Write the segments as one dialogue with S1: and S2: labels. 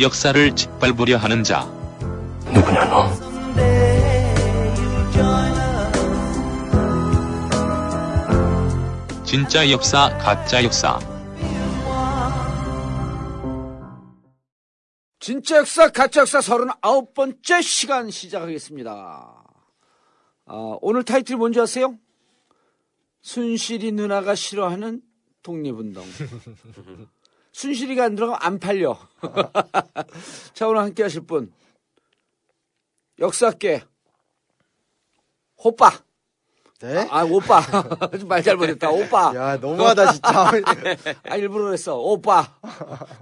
S1: 역사를 짓밟으려 하는 자.
S2: 누구냐 너?
S3: Someday you'll join us.
S1: 진짜 역사, 가짜 역사.
S4: 진짜 역사, 가짜 역사 39번째 시간 시작하겠습니다. 아, 오늘 타이틀 뭔지 아세요? 순실이 누나가 싫어하는 독립운동. 순실이가 안 들어가면 안 팔려. 자, 오늘 함께 하실 분. 역사계. 호빠.
S5: 네?
S4: 아, 오빠. 말 잘못했다. 오빠.
S5: 야, 너무하다, 진짜.
S4: 아, 일부러 그랬어. 오빠.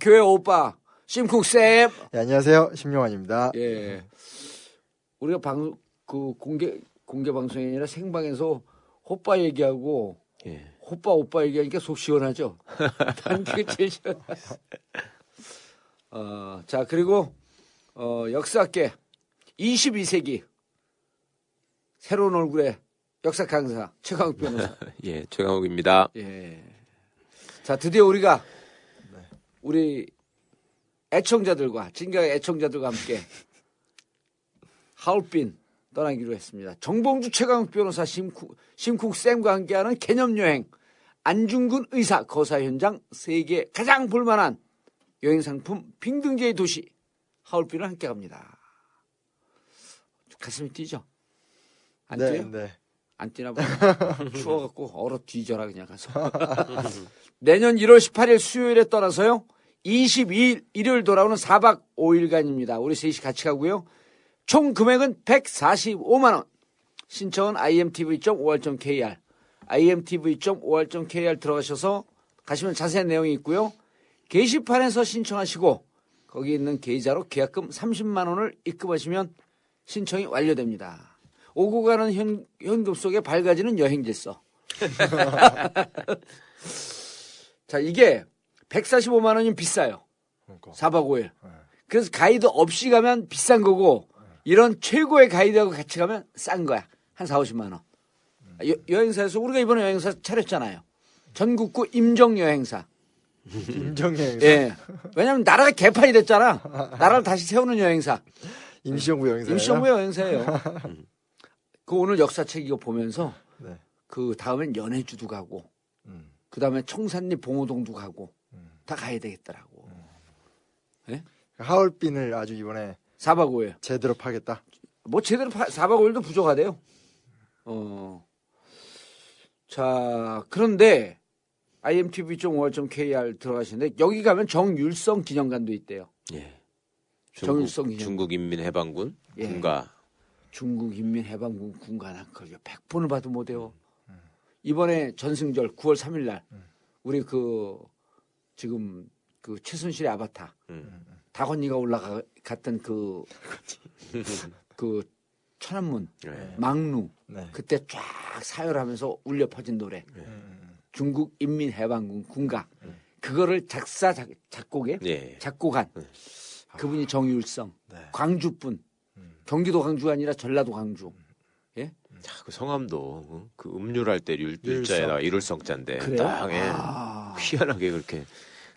S4: 교회 오빠. 심쿵쌤.
S5: 네, 안녕하세요. 심용환입니다.
S4: 예. 우리가 방, 그 공개, 공개 방송이 아니라 생방에서 호빠 얘기하고
S2: 예.
S4: 호빠 오빠 얘기하니까 속 시원하죠? 난 그게 제일 시원. 어, 자, 그리고, 어, 역사학계 22세기 새로운 얼굴의 역사 강사 최강욱 변호사.
S2: 예, 최강욱입니다.
S4: 예. 자, 드디어 우리가 우리 애청자들과 진격의 애청자들과 함께 하얼빈 떠나기로 했습니다. 정봉주 최강욱 변호사 심쿵, 심쿵 쌤과 함께하는 개념여행 안중근 의사 거사 현장 세계 가장 볼만한 여행 상품 빙등제의 도시 하얼빈을 함께 갑니다. 가슴이 뛰죠? 안
S5: 네,
S4: 뛰어요?
S5: 네.
S4: 안 뛰나 봐. 추워갖고 얼어 뒤져라 그냥 가서. 내년 1월 18일 수요일에 떠나서요. 22일 일요일 돌아오는 4박 5일간입니다. 우리 셋이 같이 가고요. 총 금액은 145만 원. 신청은 imtv.or.kr imtv.or.kr 들어가셔서 가시면 자세한 내용이 있고요. 게시판에서 신청하시고 거기 있는 계좌로 계약금 30만 원을 입금하시면 신청이 완료됩니다. 오고 가는 현, 현금 속에 밝아지는 여행 질서. 자, 이게 145만 원이면 비싸요.
S5: 그러니까.
S4: 4박 5일. 그래서 가이드 없이 가면 비싼 거고 이런 최고의 가이드하고 같이 가면 싼 거야. 한 4, 50만 원. 여, 여행사에서 우리가 이번에 여행사 차렸잖아요. 전국구 임정 여행사.
S5: 임정행
S4: 예. 왜냐면 나라가 개판이 됐잖아. 나라를 다시 세우는 여행사.
S5: 임시정부 여행사.
S4: 임시정부 여행사예요. 그 오늘 역사책 이거 보면서
S5: 네.
S4: 그 다음엔 연해주도 가고
S5: 음.
S4: 그 다음에 청산리 봉호동도 가고 다 가야 되겠더라고.
S5: 하얼빈을 아주 이번에
S4: 4박 5일.
S5: 제대로 파겠다.
S4: 뭐 제대로 파, 4박 5일도 부족하대요. 어. 자, 그런데 imtv.or.kr 들어가시는데 여기 가면 정율성 기념관도 있대요.
S2: 예.
S4: 정일성 기념.
S2: 중국 인민해방군
S4: 예.
S2: 군가
S4: 중국 인민해방군 군관한 걸 100번을 봐도 못 외워. 이번에 전승절 9월 3일 날 우리 그 지금 그 최순실의 아바타
S2: 음.
S4: 다건이가 올라갔던 그, 그 천안문
S2: 예.
S4: 망루
S5: 네.
S4: 그때 쫙 사열하면서 울려 퍼진 노래
S5: 음.
S4: 중국 인민해방군 군가 그거를 작사 작, 작곡에
S2: 예.
S4: 작곡한 그분이 정율성
S5: 네.
S4: 광주분 경기도 광주가 아니라 전라도 광주 예
S2: 자, 그 성함도 어? 그 음률할 때 율. 율자에다가 일울성자인데
S4: 그래요?
S2: 딱 예.
S4: 아.
S2: 희한하게 그렇게
S4: 야.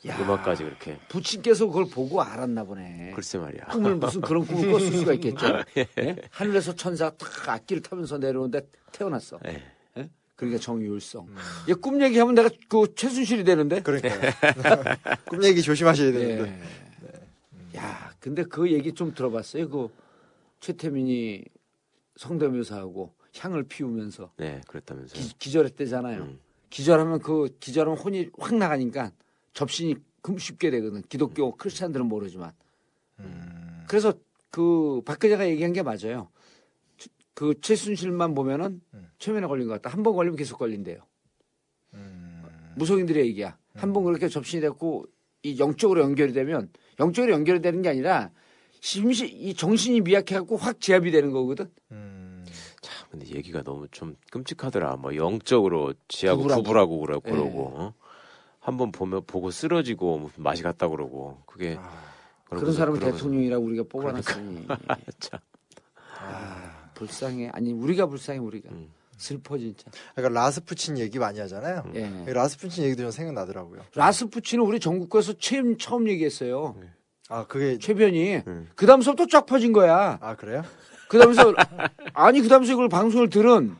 S2: 음악까지 그렇게
S4: 부친께서 그걸 보고 알았나 보네
S2: 글쎄 말이야.
S4: 꿈을 무슨 그런 꿈을 꿨을 수가 있겠죠 예? 하늘에서 천사가 딱 악기를 타면서 내려오는데 태어났어
S2: 예.
S4: 예? 그러니까 정율성 얘꿈 얘기하면 내가 그 최순실이 되는데
S5: 그러니까 꿈 얘기 조심하셔야 되는데.
S4: 예. 야, 근데 그 얘기 좀 들어봤어요. 그 최태민이 성대묘사하고 향을 피우면서
S2: 네, 그랬다면서요.
S4: 기, 절했대잖아요
S2: 음.
S4: 기절하면 그 기절하면 혼이 확 나가니까 접신이 금 쉽게 되거든. 기독교 크리스찬들은 모르지만.
S5: 음.
S4: 그래서 그 박근혜가 얘기한 게 맞아요. 그 최순실만 보면은 최면에 걸린 것 같다. 한 번 걸리면 계속 걸린대요.
S5: 음.
S4: 무속인들의 얘기야. 한 번 그렇게 접신이 됐고 이 영적으로 연결이 되면 영적으로 연결이 되는 게 아니라 심시 이 정신이 미약해갖고 확 제압이 되는 거거든.
S5: 음.
S2: 참, 근데 얘기가 너무 좀 끔찍하더라. 뭐 영적으로 지하고
S4: 구분하고.
S2: 구분하고 그러,
S4: 예.
S2: 그러고 어? 한번 보면 보고 쓰러지고 무슨 맛이 갔다 그러고 그게
S4: 그런
S2: 그러고서-
S4: 사람을
S2: 그러고서-
S4: 대통령이라 우리가 뽑아놨으니
S2: 참.
S4: 아, 불쌍해. 아니 우리가 불쌍해 우리가.
S2: 음.
S4: 슬퍼 진짜.
S5: 그러니까 라스푸친 얘기 많이 하잖아요.
S4: 예.
S5: 라스푸친 얘기도 좀 생각나더라고요.
S4: 라스푸치는 우리 전국구에서 처음 처음 얘기했어요.
S5: 아 그게
S4: 최변이.
S2: 음.
S4: 그 다음서부터 쫙 퍼진 거야.
S5: 아 그래요?
S4: 그 다음서 아니 그 다음서 이걸 방송을 들은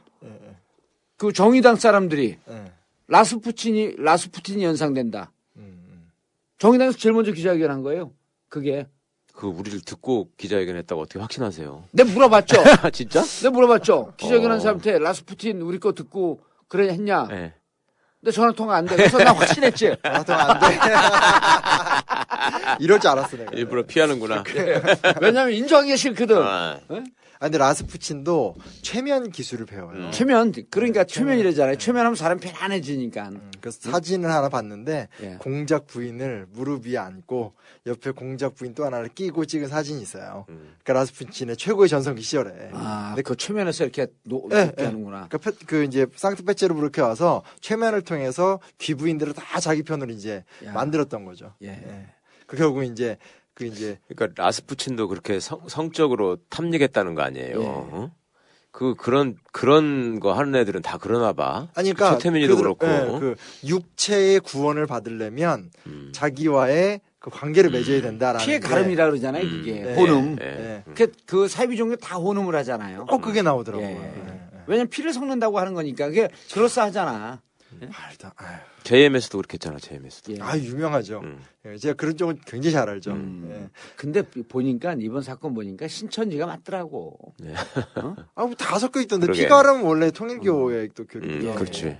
S4: 그 정의당 사람들이
S5: 예.
S4: 라스푸친이 라스푸틴이 연상된다.
S5: 음,
S4: 정의당에서 제일 먼저 기자회견한 거예요. 그게.
S2: 그 우리를 듣고 기자회견했다고 어떻게 확신하세요?
S4: 내가 물어봤죠.
S2: 아 진짜?
S4: 내가 물어봤죠. 기자회견한
S2: 어.
S4: 사람한테 라스푸틴 우리 거 듣고 그래 했냐.
S2: 네.
S4: 근데 전화 통화 안 돼. 그래서 나 확신했지.
S5: 나도 안 돼. 이럴 줄 알았어 내가.
S2: 일부러 피하는구나.
S4: 왜냐면 인정하기가 싫거든.
S2: 아,
S5: 아 근데 라스푸친도 최면 기술을 배워요.
S2: 음.
S4: 최면 그러니까 최면이래잖아요. 최면하면 사람 편안해지니까.
S5: 그래서 사진을 하나 봤는데
S4: 예.
S5: 공작 부인을 무릎 위에 앉고 옆에 공작 부인 또 하나를 끼고 찍은 사진이 있어요.
S2: 음.
S5: 그러니까 라스푸친의 최고의 전성기 시절에.
S4: 아,
S5: 근데
S4: 그 최면에서 이렇게 노,
S5: 예,
S4: 높게
S5: 예.
S4: 하는구나.
S5: 그러니까 페- 그 이제 상트페테르부르크에 와서 최면을 통해서 귀부인들을 다 자기 편으로 이제
S4: 야.
S5: 만들었던 거죠.
S4: 예.
S5: 그 결국 이제 그 이제
S2: 그러니까 라스푸친도 그렇게 성, 성적으로 탐닉했다는 거 아니에요?
S4: 예.
S2: 어? 그 그런 그런 거 하는 애들은 다 그러나 봐.
S5: 아니 그러니까
S2: 최태민이도
S5: 그들-
S2: 그렇고.
S5: 예, 그 육체의 구원을 받으려면
S2: 음.
S5: 자기와의 그 관계를 맺어야 된다라는
S4: 피해
S5: 게
S4: 가름이라 그러잖아요,
S2: 음.
S4: 그게.
S5: 네.
S4: 혼음.
S2: 예.
S5: 예.
S4: 그, 그 사이비 종교 다 혼음을 하잖아요.
S5: 꼭 그게 나오더라고요.
S4: 예.
S5: 예.
S4: 왜냐면 피를 섞는다고 하는 거니까. 그게 그럴싸하잖아.
S5: 말도 아유.
S2: JMS도 그렇게 했잖아. JMS도.
S4: 예.
S5: 아 유명하죠.
S2: 음.
S5: 예, 제가 그런 쪽은 굉장히 잘 알죠.
S4: 음.
S5: 예.
S4: 근데 보니까 이번 사건 보니까 신천지가 맞더라고.
S2: 네.
S5: 아, 뭐 다 섞여 있던데
S2: 그러게.
S5: 피가름 원래 통일교의 또 교리죠.
S2: 음,
S4: 예.
S2: 그렇지.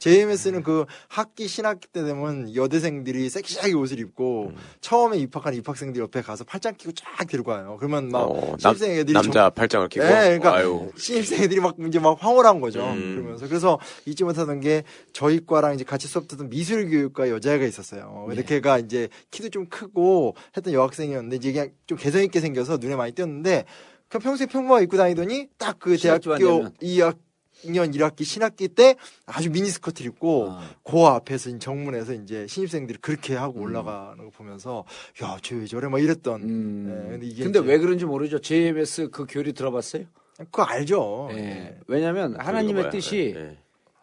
S5: JMS는 그 학기 신학기 때 되면 여대생들이 섹시하게 옷을 입고
S2: 음.
S5: 처음에 입학한 입학생들 옆에 가서 팔짱 끼고 쫙 들고 와요. 그러면 막
S2: 어, 남,
S5: 신입생 애들이
S2: 남 자 팔짱을 끼고.
S5: 예, 그러니까
S2: 아유.
S5: 신입생 애들이 막 이제 막 황홀한 거죠.
S2: 음.
S5: 그러면서 그래서 잊지 못하던 게 저희 과랑 이제 같이 수업 듣던 미술교육과 여자애가 있었어요. 근데
S4: 예.
S5: 걔가 이제 키도 좀 크고 했던 여학생이었는데 이제 그냥 좀 개성 있게 생겨서 눈에 많이 띄었는데 그냥 평소에 평범하게 입고 다니더니 딱 그 대학교
S4: 완전면.
S5: 2학년 1학기 신학기 때 아주 미니스커트를 입고
S4: 아.
S5: 고 앞에서 정문에서 이제 신입생들이 그렇게 하고
S4: 음.
S5: 올라가는 거 보면서 야, 쟤 왜 저래? 막 이랬던.
S4: 음.
S5: 예, 근데 이게
S4: 근데 왜 그런지 모르죠. JMS 그 교리 들어봤어요?
S5: 그거 알죠.
S4: 예.
S5: 예.
S4: 왜냐면 하나님의
S2: 뭐야.
S4: 뜻이
S2: 예.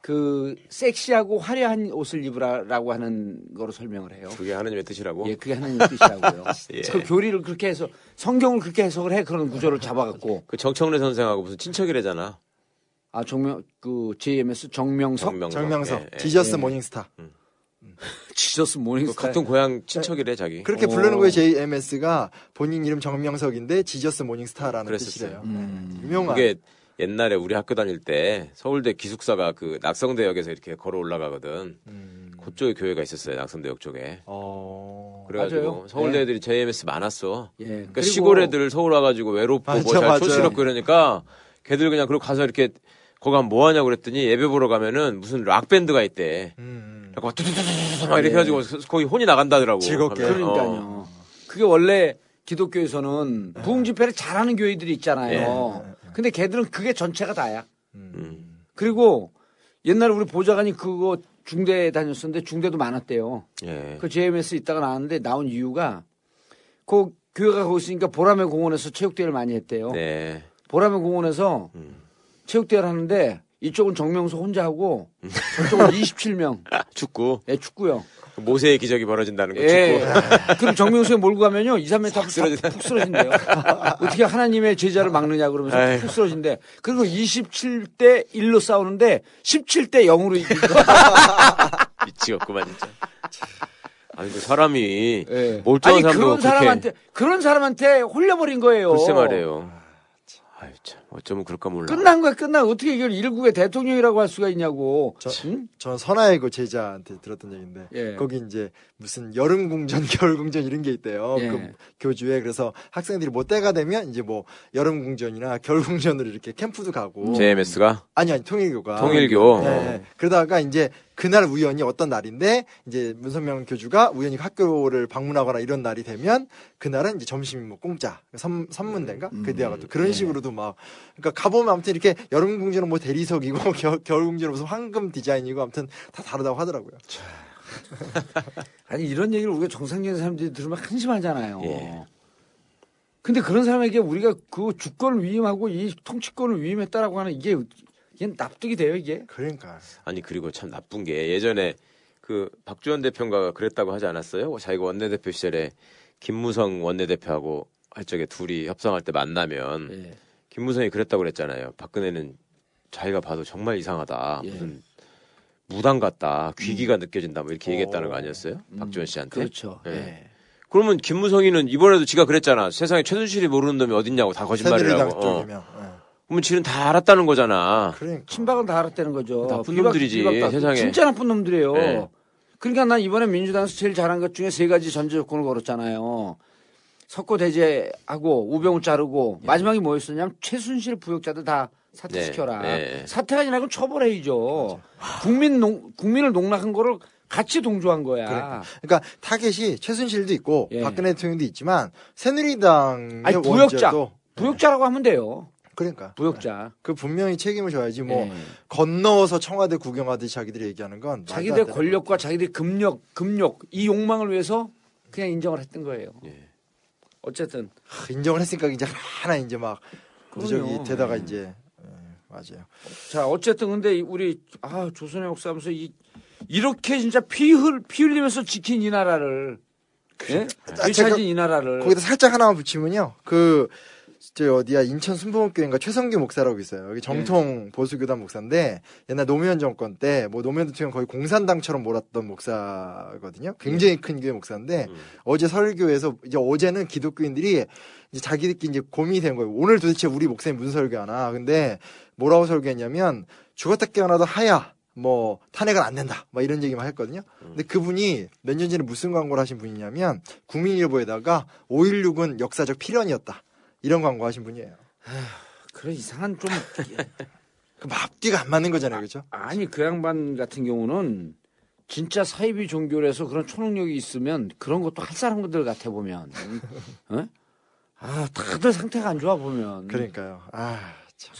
S4: 그 섹시하고 화려한 옷을 입으라라고 하는 거로 설명을 해요.
S2: 그게 하나님의 뜻이라고.
S4: 예, 그게 하나님의 뜻이라고요.
S2: 예.
S4: 그 교리를 그렇게 해서 성경을 그렇게 해석을 해 그런 구조를 잡아갖고
S2: 그 정청래 선생하고 무슨 친척이래잖아.
S4: 아 정명 그 JMS 정명석
S2: 정명석.
S5: 정명석,
S2: 예, 예.
S5: Jesus
S4: 예. Morning Star. Jesus
S2: 그
S4: Morning Star
S2: 같은 고향 친척이래 자기.
S5: 그렇게
S4: 오.
S5: 부르는 거예요. JMS가 본인 이름 정명석인데 지저스 모닝스타라는
S2: 그랬었어요.
S5: 뜻이래요.
S4: 음.
S5: 유명한.
S2: 그게 옛날에 우리 학교 다닐 때 서울대 기숙사가 그 낙성대역에서 이렇게 걸어 올라가거든.
S5: 음.
S2: 그쪽에 교회가 있었어요. 낙성대역 쪽에.
S5: 어.
S2: 그래가지고
S4: 맞아요.
S2: 서울대
S4: 네.
S2: 애들이 JMS 많았어.
S4: 예.
S2: 그러니까
S4: 그리고
S2: 시골 애들 서울 와가지고 외롭고
S5: 맞아,
S2: 뭐잘. 촌스럽고 이러니까 걔들 그냥 그러고 가서 이렇게 거기 가면 뭐 하냐고 그랬더니 예배 보러 가면은 무슨 락 밴드가 있대.
S5: 음.
S2: 막 뚜두두두두 막 이렇게 해가지고 거기 혼이 나간다더라고.
S5: 즐겁게.
S4: 그러니까요.
S2: 어.
S4: 그게 원래 기독교에서는 부흥 집회를 잘하는 교회들이 있잖아요. 근데 걔들은 그게 전체가 다야.
S2: 음.
S4: 그리고 옛날에 우리 보좌관이 그거 중대 다녔었는데 중대도 많았대요.
S2: 예.
S4: 그 JMS 있다가 나왔는데 나온 이유가 그 교회가 거기 있으니까 보라매 공원에서 체육대회를 많이 했대요.
S2: 네.
S4: 보라매 공원에서
S2: 음.
S4: 체육대회를 하는데 이쪽은 정명수 혼자 하고 저쪽은 27명.
S2: 축구.
S4: 예, 축구요.
S2: 모세의 기적이 벌어진다는 거
S4: 예. 그럼 정명수에 몰고 가면요. 2, 3m 푹,
S2: 쓰러진다.
S4: 푹 쓰러진대요. 어떻게 하나님의 제자를 막느냐 그러면서
S2: 아이고.
S4: 푹 쓰러진대. 그리고 27대 1로 싸우는데 17대 0으로 이기고.
S2: 미치겠구만 진짜. 아니 그 사람이
S4: 예.
S2: 멀쩡한
S4: 아니
S2: 사람도
S4: 그런
S2: 그렇게
S4: 사람한테 그런 사람한테 홀려버린 거예요.
S2: 글쎄 말이에요. 아유 참 어쩌면 그럴까 몰라.
S4: 끝난 거야, 끝난 거. 어떻게 이걸 일국의 대통령이라고 할 수가 있냐고.
S5: 저,
S4: 응?
S5: 전 선하의 그 제자한테 들었던 얘기인데
S4: 예.
S5: 거기 이제 무슨 여름 궁전, 겨울 궁전 이런 게 있대요.
S4: 예.
S5: 그 교주에 그래서 학생들이 뭐 때가 되면 이제 뭐 여름 궁전이나 겨울 궁전으로 이렇게 캠프도 가고
S2: JMS가
S5: 아니 아니 통일교가
S2: 통일교.
S5: 예, 예. 그러다가 이제 그날 우연히 어떤 날인데 이제 문선명 교주가 우연히 학교를 방문하거나 이런 날이 되면 그날은 이제 점심 뭐 공짜 선, 선문대인가 그 대화가 또 그런 식으로도 막 그러니까 가보면 아무튼 이렇게 여름 궁전은 뭐 대리석이고 겨, 겨울 궁전은 무슨 황금 디자인이고 아무튼 다 다르다고 하더라고요.
S4: 아니, 이런 얘기를 우리가 정상적인 사람들이 들으면 한심하잖아요.
S2: 예.
S4: 근데 그런 사람에게 우리가 그 주권을 위임하고 이 통치권을 위임했다라고 하는 이게 이게 납득이 돼요 이게?
S5: 그러니까
S2: 아니 그리고 참 나쁜 게 예전에 그 박주원 대표가 그랬다고 하지 않았어요? 자기가 원내대표 시절에 김무성 원내대표하고 할 적에 둘이 협상할 때 만나면
S4: 예.
S2: 김무성이 그랬다고 그랬잖아요. 박근혜는 자기가 봐도 정말 이상하다.
S4: 예.
S2: 무슨 무당 같다. 귀기가 느껴진다. 뭐 이렇게 얘기했다는 거 아니었어요?
S4: 음,
S2: 박주원 씨한테.
S4: 그렇죠.
S2: 예.
S4: 예.
S2: 그러면 김무성이는 이번에도 지가 그랬잖아. 세상에 최순실이 모르는 놈이 어딨냐고 다 거짓말이라고. 어.
S5: 예.
S2: 그러면 지는 다 알았다는 거잖아.
S5: 그러니까
S4: 친박은 다 알았다는 거죠.
S2: 나쁜
S4: 비박-
S2: 놈들이지,
S4: 비박도
S2: 세상에.
S4: 진짜 나쁜 놈들이에요.
S2: 네.
S4: 그러니까 난 이번에 민주당에서 제일 잘한 것 중에 세 가지 전제 조건을 걸었잖아요. 석고 대제하고 우병우 자르고 마지막에 뭐였었냐면 최순실 부역자들 다 사퇴시켜라.
S2: 네, 네.
S4: 사퇴가 아니라 그건 처벌해야죠. 국민 농, 국민을 농락한 거를 같이 동조한 거야.
S5: 그러니까. 그러니까 타겟이 최순실도 있고
S4: 예.
S5: 박근혜 대통령도 있지만 새누리당의
S4: 아니 부역자.
S5: 원죄도
S4: 부역자라고 하면 돼요.
S5: 그러니까
S4: 부역자.
S5: 그 분명히 책임을 져야지 뭐
S4: 예.
S5: 건너서 청와대 구경하듯이 자기들이 얘기하는 건 되는
S4: 권력과 자기들의 금력, 금욕 이 욕망을 위해서 그냥 인정을 했던 거예요.
S2: 예.
S4: 어쨌든
S5: 거. 인정을 했으니까 이제 하나 이제 막 무적이. 되다가
S4: 예.
S5: 이제 예, 맞아요.
S4: 자 어쨌든 근데 우리 아 조선의 역사하면서 이 이렇게 진짜 피흘 피 흘리면서 지킨 이 나라를 예?
S5: 아,
S4: 되찾은
S5: 제가
S4: 이 나라를
S5: 거기다 살짝 하나만 붙이면요. 그, 저 어디야, 인천 순복음교회인가 최성규 목사라고 있어요. 여기 정통
S4: 네.
S5: 보수교단 목사인데, 옛날 노무현 정권 때, 뭐 노무현 대통령 거의 공산당처럼 몰았던 목사거든요. 굉장히
S4: 네.
S5: 큰 교회 목사인데,
S2: 음.
S5: 어제 설교에서, 이제 어제는 기독교인들이 이제 자기들끼리 이제 고민이 된 거예요. 오늘 도대체 우리 목사님 무슨 설교하나. 근데 뭐라고 설교했냐면, 죽었다 깨어나도 하야. 뭐 탄핵은 안 된다. 막 이런 얘기만 했거든요. 근데 그분이 몇 년 전에 무슨 광고를 하신 분이냐면 국민일보에다가 5.16은 역사적 필연이었다. 이런 광고 하신 분이에요.
S4: 그런 이상한 좀
S5: 그 앞뒤가 안 맞는 거잖아요. 그렇죠?
S4: 아 니 그 양반 같은 경우는 진짜 사이비 종교라서 그런 초능력이 있으면 그런 것도 할 사람들 같아 보면 어? 아 다들 상태가 안 좋아 보면
S5: 그러니까요. 아, 참.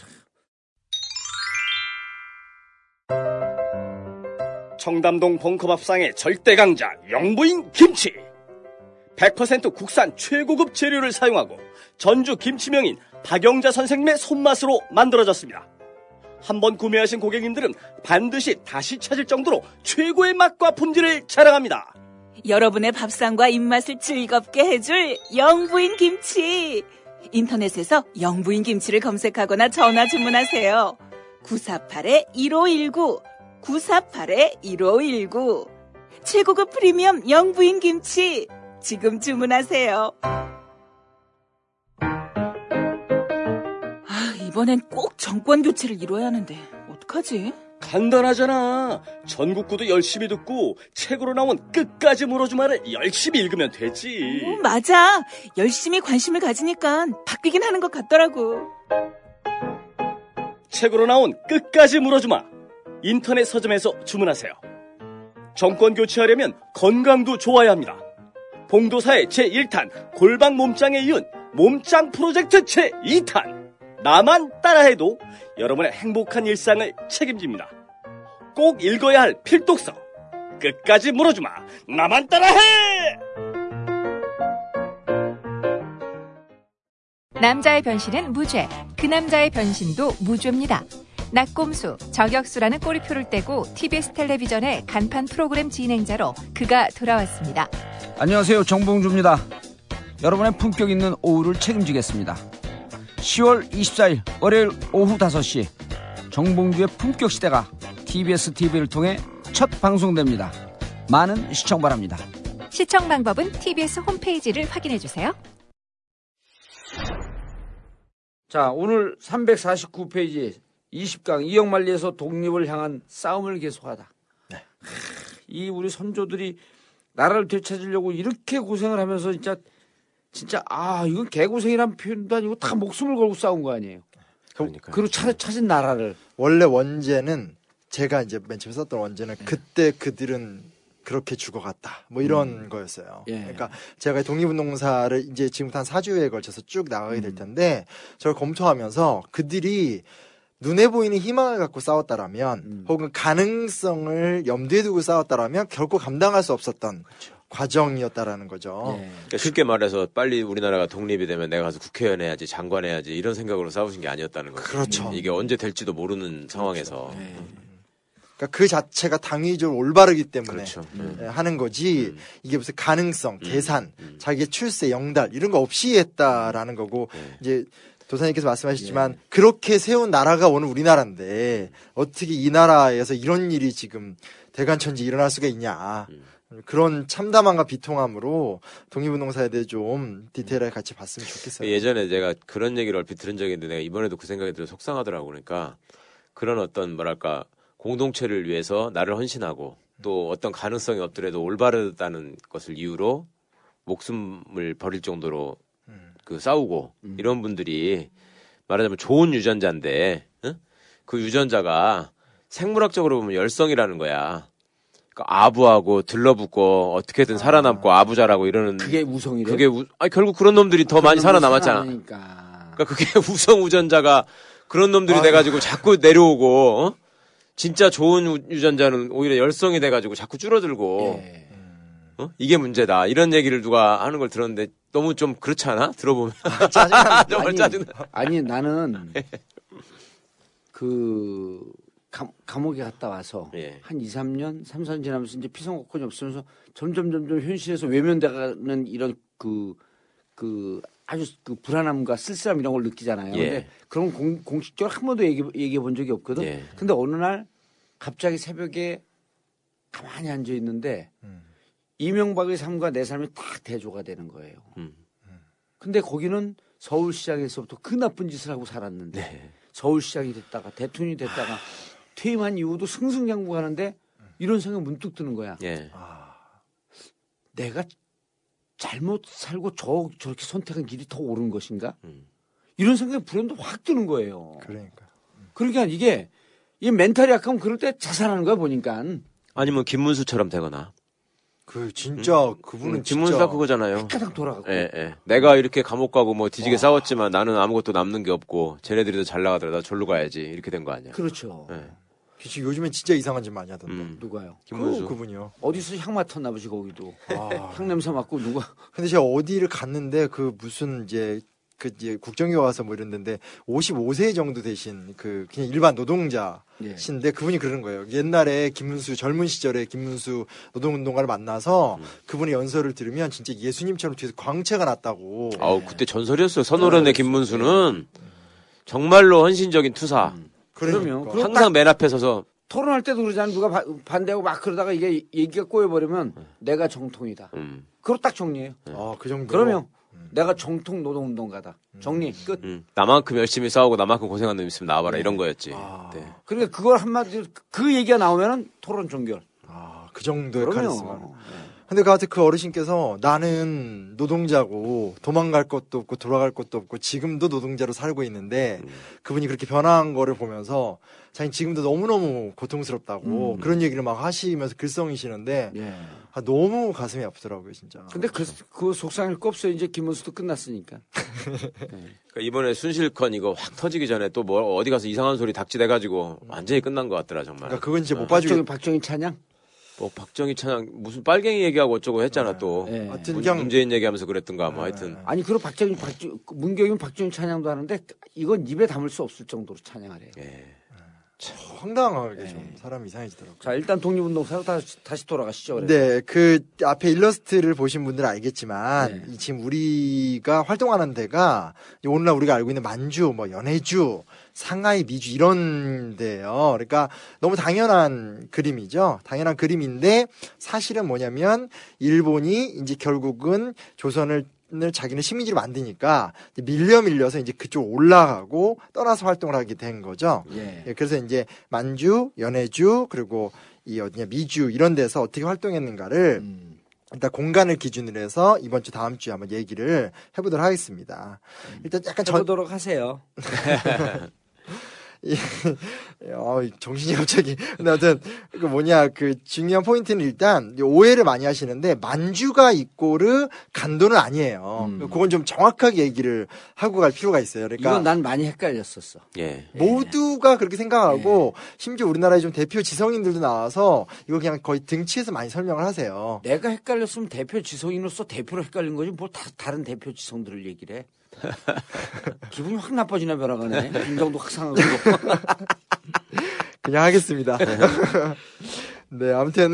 S6: 청담동 벙커밥상의 절대 강자 영부인 김치 100% 국산 최고급 재료를 사용하고 전주 김치명인 박영자 선생님의 손맛으로 만들어졌습니다. 한번 구매하신 고객님들은 반드시 다시 찾을 정도로 최고의 맛과 품질을 자랑합니다.
S7: 여러분의 밥상과 입맛을 즐겁게 해줄 영부인 김치. 인터넷에서 영부인 김치를 검색하거나 전화 주문하세요. 948-1519, 948-1519. 최고급 프리미엄 영부인 김치. 지금 주문하세요. 아, 이번엔 꼭 정권 교체를 이뤄야 하는데, 어떡하지?
S6: 간단하잖아. 전국구도 열심히 듣고 책으로 나온 끝까지 물어주마를 열심히 읽으면 되지.
S7: 어, 맞아. 열심히 관심을 가지니까 바뀌긴 하는 것 같더라고.
S6: 책으로 나온 끝까지 물어주마. 인터넷 서점에서 주문하세요. 정권 교체하려면 건강도 좋아야 합니다. 봉도사의 제1탄 골방 몸짱에 이은 몸짱 프로젝트 제2탄. 나만 따라해도 여러분의 행복한 일상을 책임집니다. 꼭 읽어야 할 필독서. 끝까지 물어주마. 나만 따라해!
S8: 남자의 변신은 무죄, 그 남자의 변신도 무죄입니다. 낙곰수, 저격수라는 꼬리표를 떼고 TBS 텔레비전의 간판 프로그램 진행자로 그가 돌아왔습니다.
S4: 안녕하세요. 정봉주입니다. 여러분의 품격 있는 오후를 책임지겠습니다. 10월 24일 월요일 오후 5시 정봉주의 품격 시대가 TBS TV를 통해 첫 방송됩니다. 많은 시청 바랍니다.
S8: 시청 방법은 TBS 홈페이지를 확인해 주세요.
S4: 자, 오늘 349페이지 20강 이영만리에서 독립을 향한 싸움을 계속하다. 하, 이 우리 선조들이 나라를 되찾으려고 이렇게 고생을 하면서 진짜 진짜 아 이건 개고생이란 표현도 아니고 다 목숨을 걸고 싸운 거 아니에요.
S2: 그러니까.
S4: 그리고 찾, 찾은 나라를
S5: 원래 원제는 제가 이제 맨 처음에 썼던 원제는 그때 그들은 그렇게 죽어갔다. 뭐 이런 거였어요.
S4: 예.
S5: 그러니까 제가 독립운동사를 이제 지금부터 한 4주에 걸쳐서 쭉 나가게 될 텐데 저를 검토하면서 그들이 눈에 보이는 희망을 갖고 싸웠다라면
S4: 음.
S5: 혹은 가능성을 염두에 두고 싸웠다라면 결코 감당할 수 없었던 과정이었다라는 거죠.
S4: 예.
S2: 그러니까 쉽게 말해서 빨리 우리나라가 독립이 되면 내가 가서 국회의원 해야지 장관 해야지 이런 생각으로 싸우신 게 아니었다는 거죠.
S5: 그렇죠.
S2: 이게 언제 될지도 모르는 상황에서
S4: 예.
S5: 그러니까 그 자체가 당위적으로 올바르기 때문에
S2: 그렇죠.
S5: 예, 하는 거지
S2: 음.
S5: 이게 무슨 가능성, 계산,
S2: 음.
S5: 자기의 출세, 영달 이런 거 없이 했다라는 거고
S2: 네.
S5: 이제 도사님께서
S2: 예.
S5: 말씀하셨지만 그렇게 세운 나라가 오늘 우리나라인데 어떻게 이 나라에서 이런 일이 지금 대간천지 일어날 수가 있냐
S2: 음.
S5: 그런 참담함과 비통함으로 독립운동사에 대해 좀 디테일하게 같이 봤으면 좋겠어요.
S2: 예전에 제가 그런 얘기를 얼핏 들은 적이 있는데 내가 이번에도 그 생각이 들어 속상하더라고 그러니까 그런 어떤 뭐랄까 공동체를 위해서 나를 헌신하고 또 어떤 가능성이 없더라도 올바르다는 것을 이유로 목숨을 버릴 정도로
S5: 음.
S2: 그 싸우고 이런 분들이 말하자면 좋은 유전자인데 응? 그 유전자가 생물학적으로 보면 열성이라는 거야. 그러니까 아부하고 들러붙고 어떻게든 살아남고 아 부자라고 이러는
S4: 그게 우성이래.
S2: 그게 우, 아니 결국 그런 놈들이 더 많이 살아남았잖아.
S4: 그러니까.
S2: 그러니까 그게 우성 우전자가 그런 놈들이
S5: 아유.
S2: 돼가지고 자꾸 내려오고 어? 진짜 좋은 우- 유전자는 오히려 열성이 돼가지고 자꾸 줄어들고
S4: 예.
S2: 어? 이게 문제다 이런 얘기를 누가 하는 걸 들었는데 너무 좀 그렇지 않아? 들어보면
S5: 짜증나.
S2: 정말
S4: 아니,
S2: 짜증나.
S4: 아니 나는 그 감, 감옥에 갔다 와서
S2: 예.
S4: 한 2, 3년, 3, 4년 지나면서 이제 피선거권이 없으면서 점점 점점 현실에서 외면돼가는 이런 그, 그 아주 그 불안함과 쓸쓸함 이런 걸 느끼잖아요.
S2: 예.
S4: 근데 그런 공, 공식적으로 한 번도 얘기, 얘기해 본 적이 없거든.
S2: 예.
S4: 근데 어느 날 갑자기 새벽에 가만히 앉아 있는데
S5: 음.
S4: 이명박의 삶과 내 삶이 다 대조가 되는 거예요.
S2: 음.
S4: 근데 거기는 서울시장에서부터 그 나쁜 짓을 하고 살았는데
S2: 네.
S4: 서울시장이 됐다가 대통령이 됐다가 퇴임한 이후도 승승장구하는데 이런 생각이 문득 드는 거야.
S2: 예.
S4: 내가 잘못 살고 저 저렇게 선택한 길이 더 옳은 것인가?
S2: 음.
S4: 이런 생각이 불현듯 확 드는 거예요.
S5: 그러니까.
S4: 그러니까 이게 이 멘탈이 약하면 그럴 때 자살하는 거야 보니까.
S2: 아니면 김문수처럼 되거나
S5: 그 진짜 그분은
S2: 음, 김문수가
S5: 진짜
S2: 그거잖아요.
S4: 가닥 돌아가고.
S2: 예, 예. 내가 이렇게 감옥 가고 뭐 뒤지게 싸웠지만 나는 아무것도 남는 게 없고 쟤네들이 더 잘 나가더라 나 절로 가야지 이렇게 된 거 아니야.
S4: 그렇죠.
S2: 예.
S5: 그치, 요즘엔 진짜 이상한 짓 많이 하던데.
S2: 음.
S4: 누가요?
S2: 김문수.
S5: 그, 그분이요.
S4: 어디서 향 맡았나 보지 거기도.
S5: 아.
S4: 향 냄새 맡고 누가
S5: 근데 제가 어디를 갔는데 그 무슨 이제 그 이제 국정교 와서 뭐 이랬는데 55세 정도 되신 그 그냥 일반 노동자신데
S4: 예.
S5: 그분이 그러는 거예요. 옛날에 김문수 젊은 시절에 김문수 노동운동가를 만나서
S2: 음.
S5: 그분의 연설을 들으면 진짜 예수님처럼 뒤에서 광채가 났다고.
S2: 아우 그때 전설이었어요. 선호련의 김문수는 정말로 헌신적인 투사.
S5: 그러니까.
S4: 그러면 그리고
S2: 항상 맨 앞에 서서
S4: 토론할 때도 그러잖아. 누가 바- 반대하고 막 그러다가 이게 얘기가 꼬여버리면 내가 정통이다.
S2: 음,
S4: 그걸 딱 정리해요.
S5: 아, 그 정도.
S4: 그러면 내가 정통 노동운동가다. 정리 끝.
S2: 음. 나만큼 열심히 싸우고 나만큼 고생한 놈 있으면 나와봐라 이런 거였지.
S5: 아.
S2: 네.
S4: 그러니까 그걸 한마디로 그 얘기가 나오면은 토론 종결.
S5: 아, 그 정도의 카리스마.
S4: 그러면
S5: 근데 그 하여튼 그 어르신께서 나는 노동자고 도망갈 것도 없고 돌아갈 것도 없고 지금도 노동자로 살고 있는데 그분이 그렇게 변한 거를 보면서 자기 지금도 너무너무 고통스럽다고 그런 얘기를 막 하시면서 글썽이시는데
S4: 예.
S5: 아, 너무 가슴이 아프더라고요 진짜.
S4: 근데 그, 그 속상할 거 없어요. 이제 김문수도 끝났으니까.
S2: 그러니까 이번에 순실컨 이거 확 터지기 전에 또 뭐 어디 가서 이상한 소리 닥치돼가지고 완전히 끝난 것 같더라 정말.
S5: 그러니까 그건 이제 못
S4: 박정희,
S5: 봐주겠.
S4: 박정희 찬양?
S2: 뭐 박정희 찬양 무슨 빨갱이 얘기하고 어쩌고 했잖아 또.
S4: 예.
S5: 하여튼
S2: 문-
S5: 그냥
S2: 문재인 얘기하면서 그랬던가 뭐 하여튼.
S4: 아니, 그리고 박정희, 박정, 문경인 박정희 찬양도 하는데 이건 입에 담을 수 없을 정도로 찬양하래요.
S2: 예.
S5: 황당하게 좀 사람이 이상해지더라고요.
S4: 자, 일단 독립운동 사로 다시, 다시 돌아가시죠. 그래서.
S5: 네, 그 앞에 일러스트를 보신 분들은 알겠지만
S4: 네.
S5: 이 지금 우리가 활동하는 데가 오늘날 우리가 알고 있는 만주, 뭐 연해주, 상하이, 미주 이런 데예요. 그러니까 너무 당연한 그림이죠. 당연한 그림인데 사실은 뭐냐면 일본이 이제 결국은 조선을 을 자기는 식민지로 만드니까 밀려 밀려서 이제 그쪽 올라가고 떠나서 활동을 하게 된 거죠.
S4: 예.
S5: 예, 그래서 이제 만주, 연해주 그리고 이 어디냐 미주 이런 데서 어떻게 활동했는가를
S4: 음.
S5: 일단 공간을 기준으로 해서 이번 주 다음 주에 한번 얘기를 해보도록 하겠습니다. 일단 약간 전,
S4: 해보도록 하세요.
S5: 이, 어, 정신이 갑자기. 근데 하여튼, 그 뭐냐, 그 중요한 포인트는 일단 오해를 많이 하시는데, 만주가 이꼬르 간도는 아니에요.
S4: 음.
S5: 그건 좀 정확하게 얘기를 하고 갈 필요가 있어요. 그러니까.
S4: 이건 난 많이 헷갈렸었어.
S2: 예.
S5: 모두가 그렇게 생각하고
S4: 네.
S5: 심지어 우리나라에 좀 대표 지성인들도 나와서 이거 그냥 거의 등치에서 많이 설명을 하세요.
S4: 내가 헷갈렸으면 대표 지성인으로서 대표로 헷갈린 거지 뭘 다, 다른 대표 지성들을 얘기를 해. 기분이 확 나빠지나 벼락하네. 감정도 확 상하고.
S5: 그냥 하겠습니다. 네, 아무튼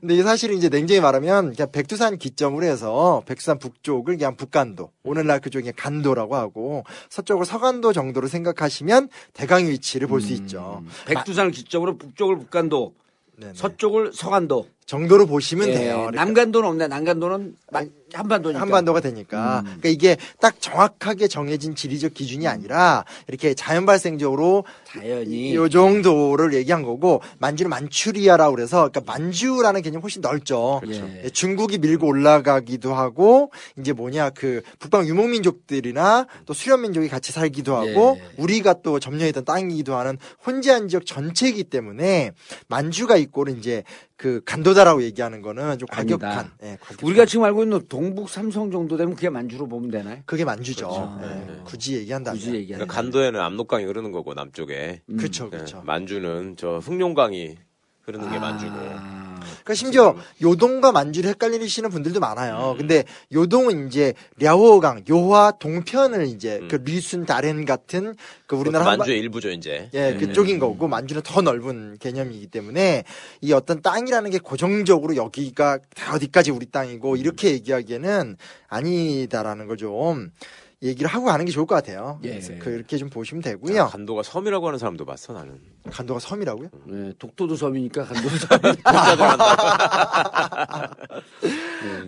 S5: 근데 이게 사실은 이제 냉정히 말하면 그냥 백두산 기점으로 해서 백두산 북쪽을 그냥 북간도, 오늘날 그쪽이 간도라고 하고 서쪽을 서간도 정도로 생각하시면 대강 위치를 볼수 있죠.
S4: 백두산을 기점으로 북쪽을 북간도,
S5: 네네.
S4: 서쪽을 서간도.
S5: 정도로 보시면
S4: 예,
S5: 돼요. 그러니까
S4: 남간도는 없네. 남간도는 마- 한반도니까.
S5: 한반도가 되니까. 그러니까 이게 딱 정확하게 정해진 지리적 기준이 아니라 이렇게 자연 발생적으로
S4: 자연이.
S5: 요 정도를 얘기한 거고 만주는 만추리아라고 그래서 그러니까 만주라는 개념이 훨씬 넓죠.
S4: 예.
S5: 예, 중국이 밀고 올라가기도 하고 이제 뭐냐 그 북방 유목민족들이나 또 수련민족이 같이 살기도 하고
S4: 예.
S5: 우리가 또 점령했던 땅이기도 하는 혼재한 지역 전체이기 때문에 만주가 있고는 이제 그 간도다라고 얘기하는 거는 좀 과격한. 예, 과격한.
S4: 우리가 지금 알고 있는 동북 삼성 정도 되면 그게 만주로 보면 되나요?
S5: 그게 만주죠.
S4: 그렇죠.
S5: 예,
S2: 네.
S5: 굳이 얘기한다면.
S4: 굳이 얘기하는.
S2: 그러니까 간도에는 압록강이 흐르는 거고 남쪽에.
S4: 음.
S5: 그렇죠,
S2: 예,
S5: 그렇죠.
S2: 만주는 저 흑룡강이 흐르는 게 만주고.
S4: 아,
S5: 그러니까 심지어 요동과 만주를 헷갈리시는 분들도 많아요.
S2: 음.
S5: 근데 요동은 이제 랴오강, 요화 동편을 이제
S2: 음.
S5: 그 리순 다렌 같은 그 우리나라
S2: 그것도
S5: 한바-
S2: 만주의 일부죠 이제.
S5: 예,
S4: 네.
S5: 그쪽인 거고 만주는 더 넓은 개념이기 때문에 이 어떤 땅이라는 게 고정적으로 여기가 다 어디까지 우리 땅이고 이렇게 얘기하기에는 아니다라는 걸 좀 얘기를 하고 가는 게 좋을 것 같아요.
S4: 예.
S5: 그렇게 좀 보시면
S2: 아,
S5: 되고요.
S2: 간도가 섬이라고 하는 사람도 봤어 나는.
S5: 간도가 섬이라고요?
S4: 네, 독도도 섬이니까 간도도 섬.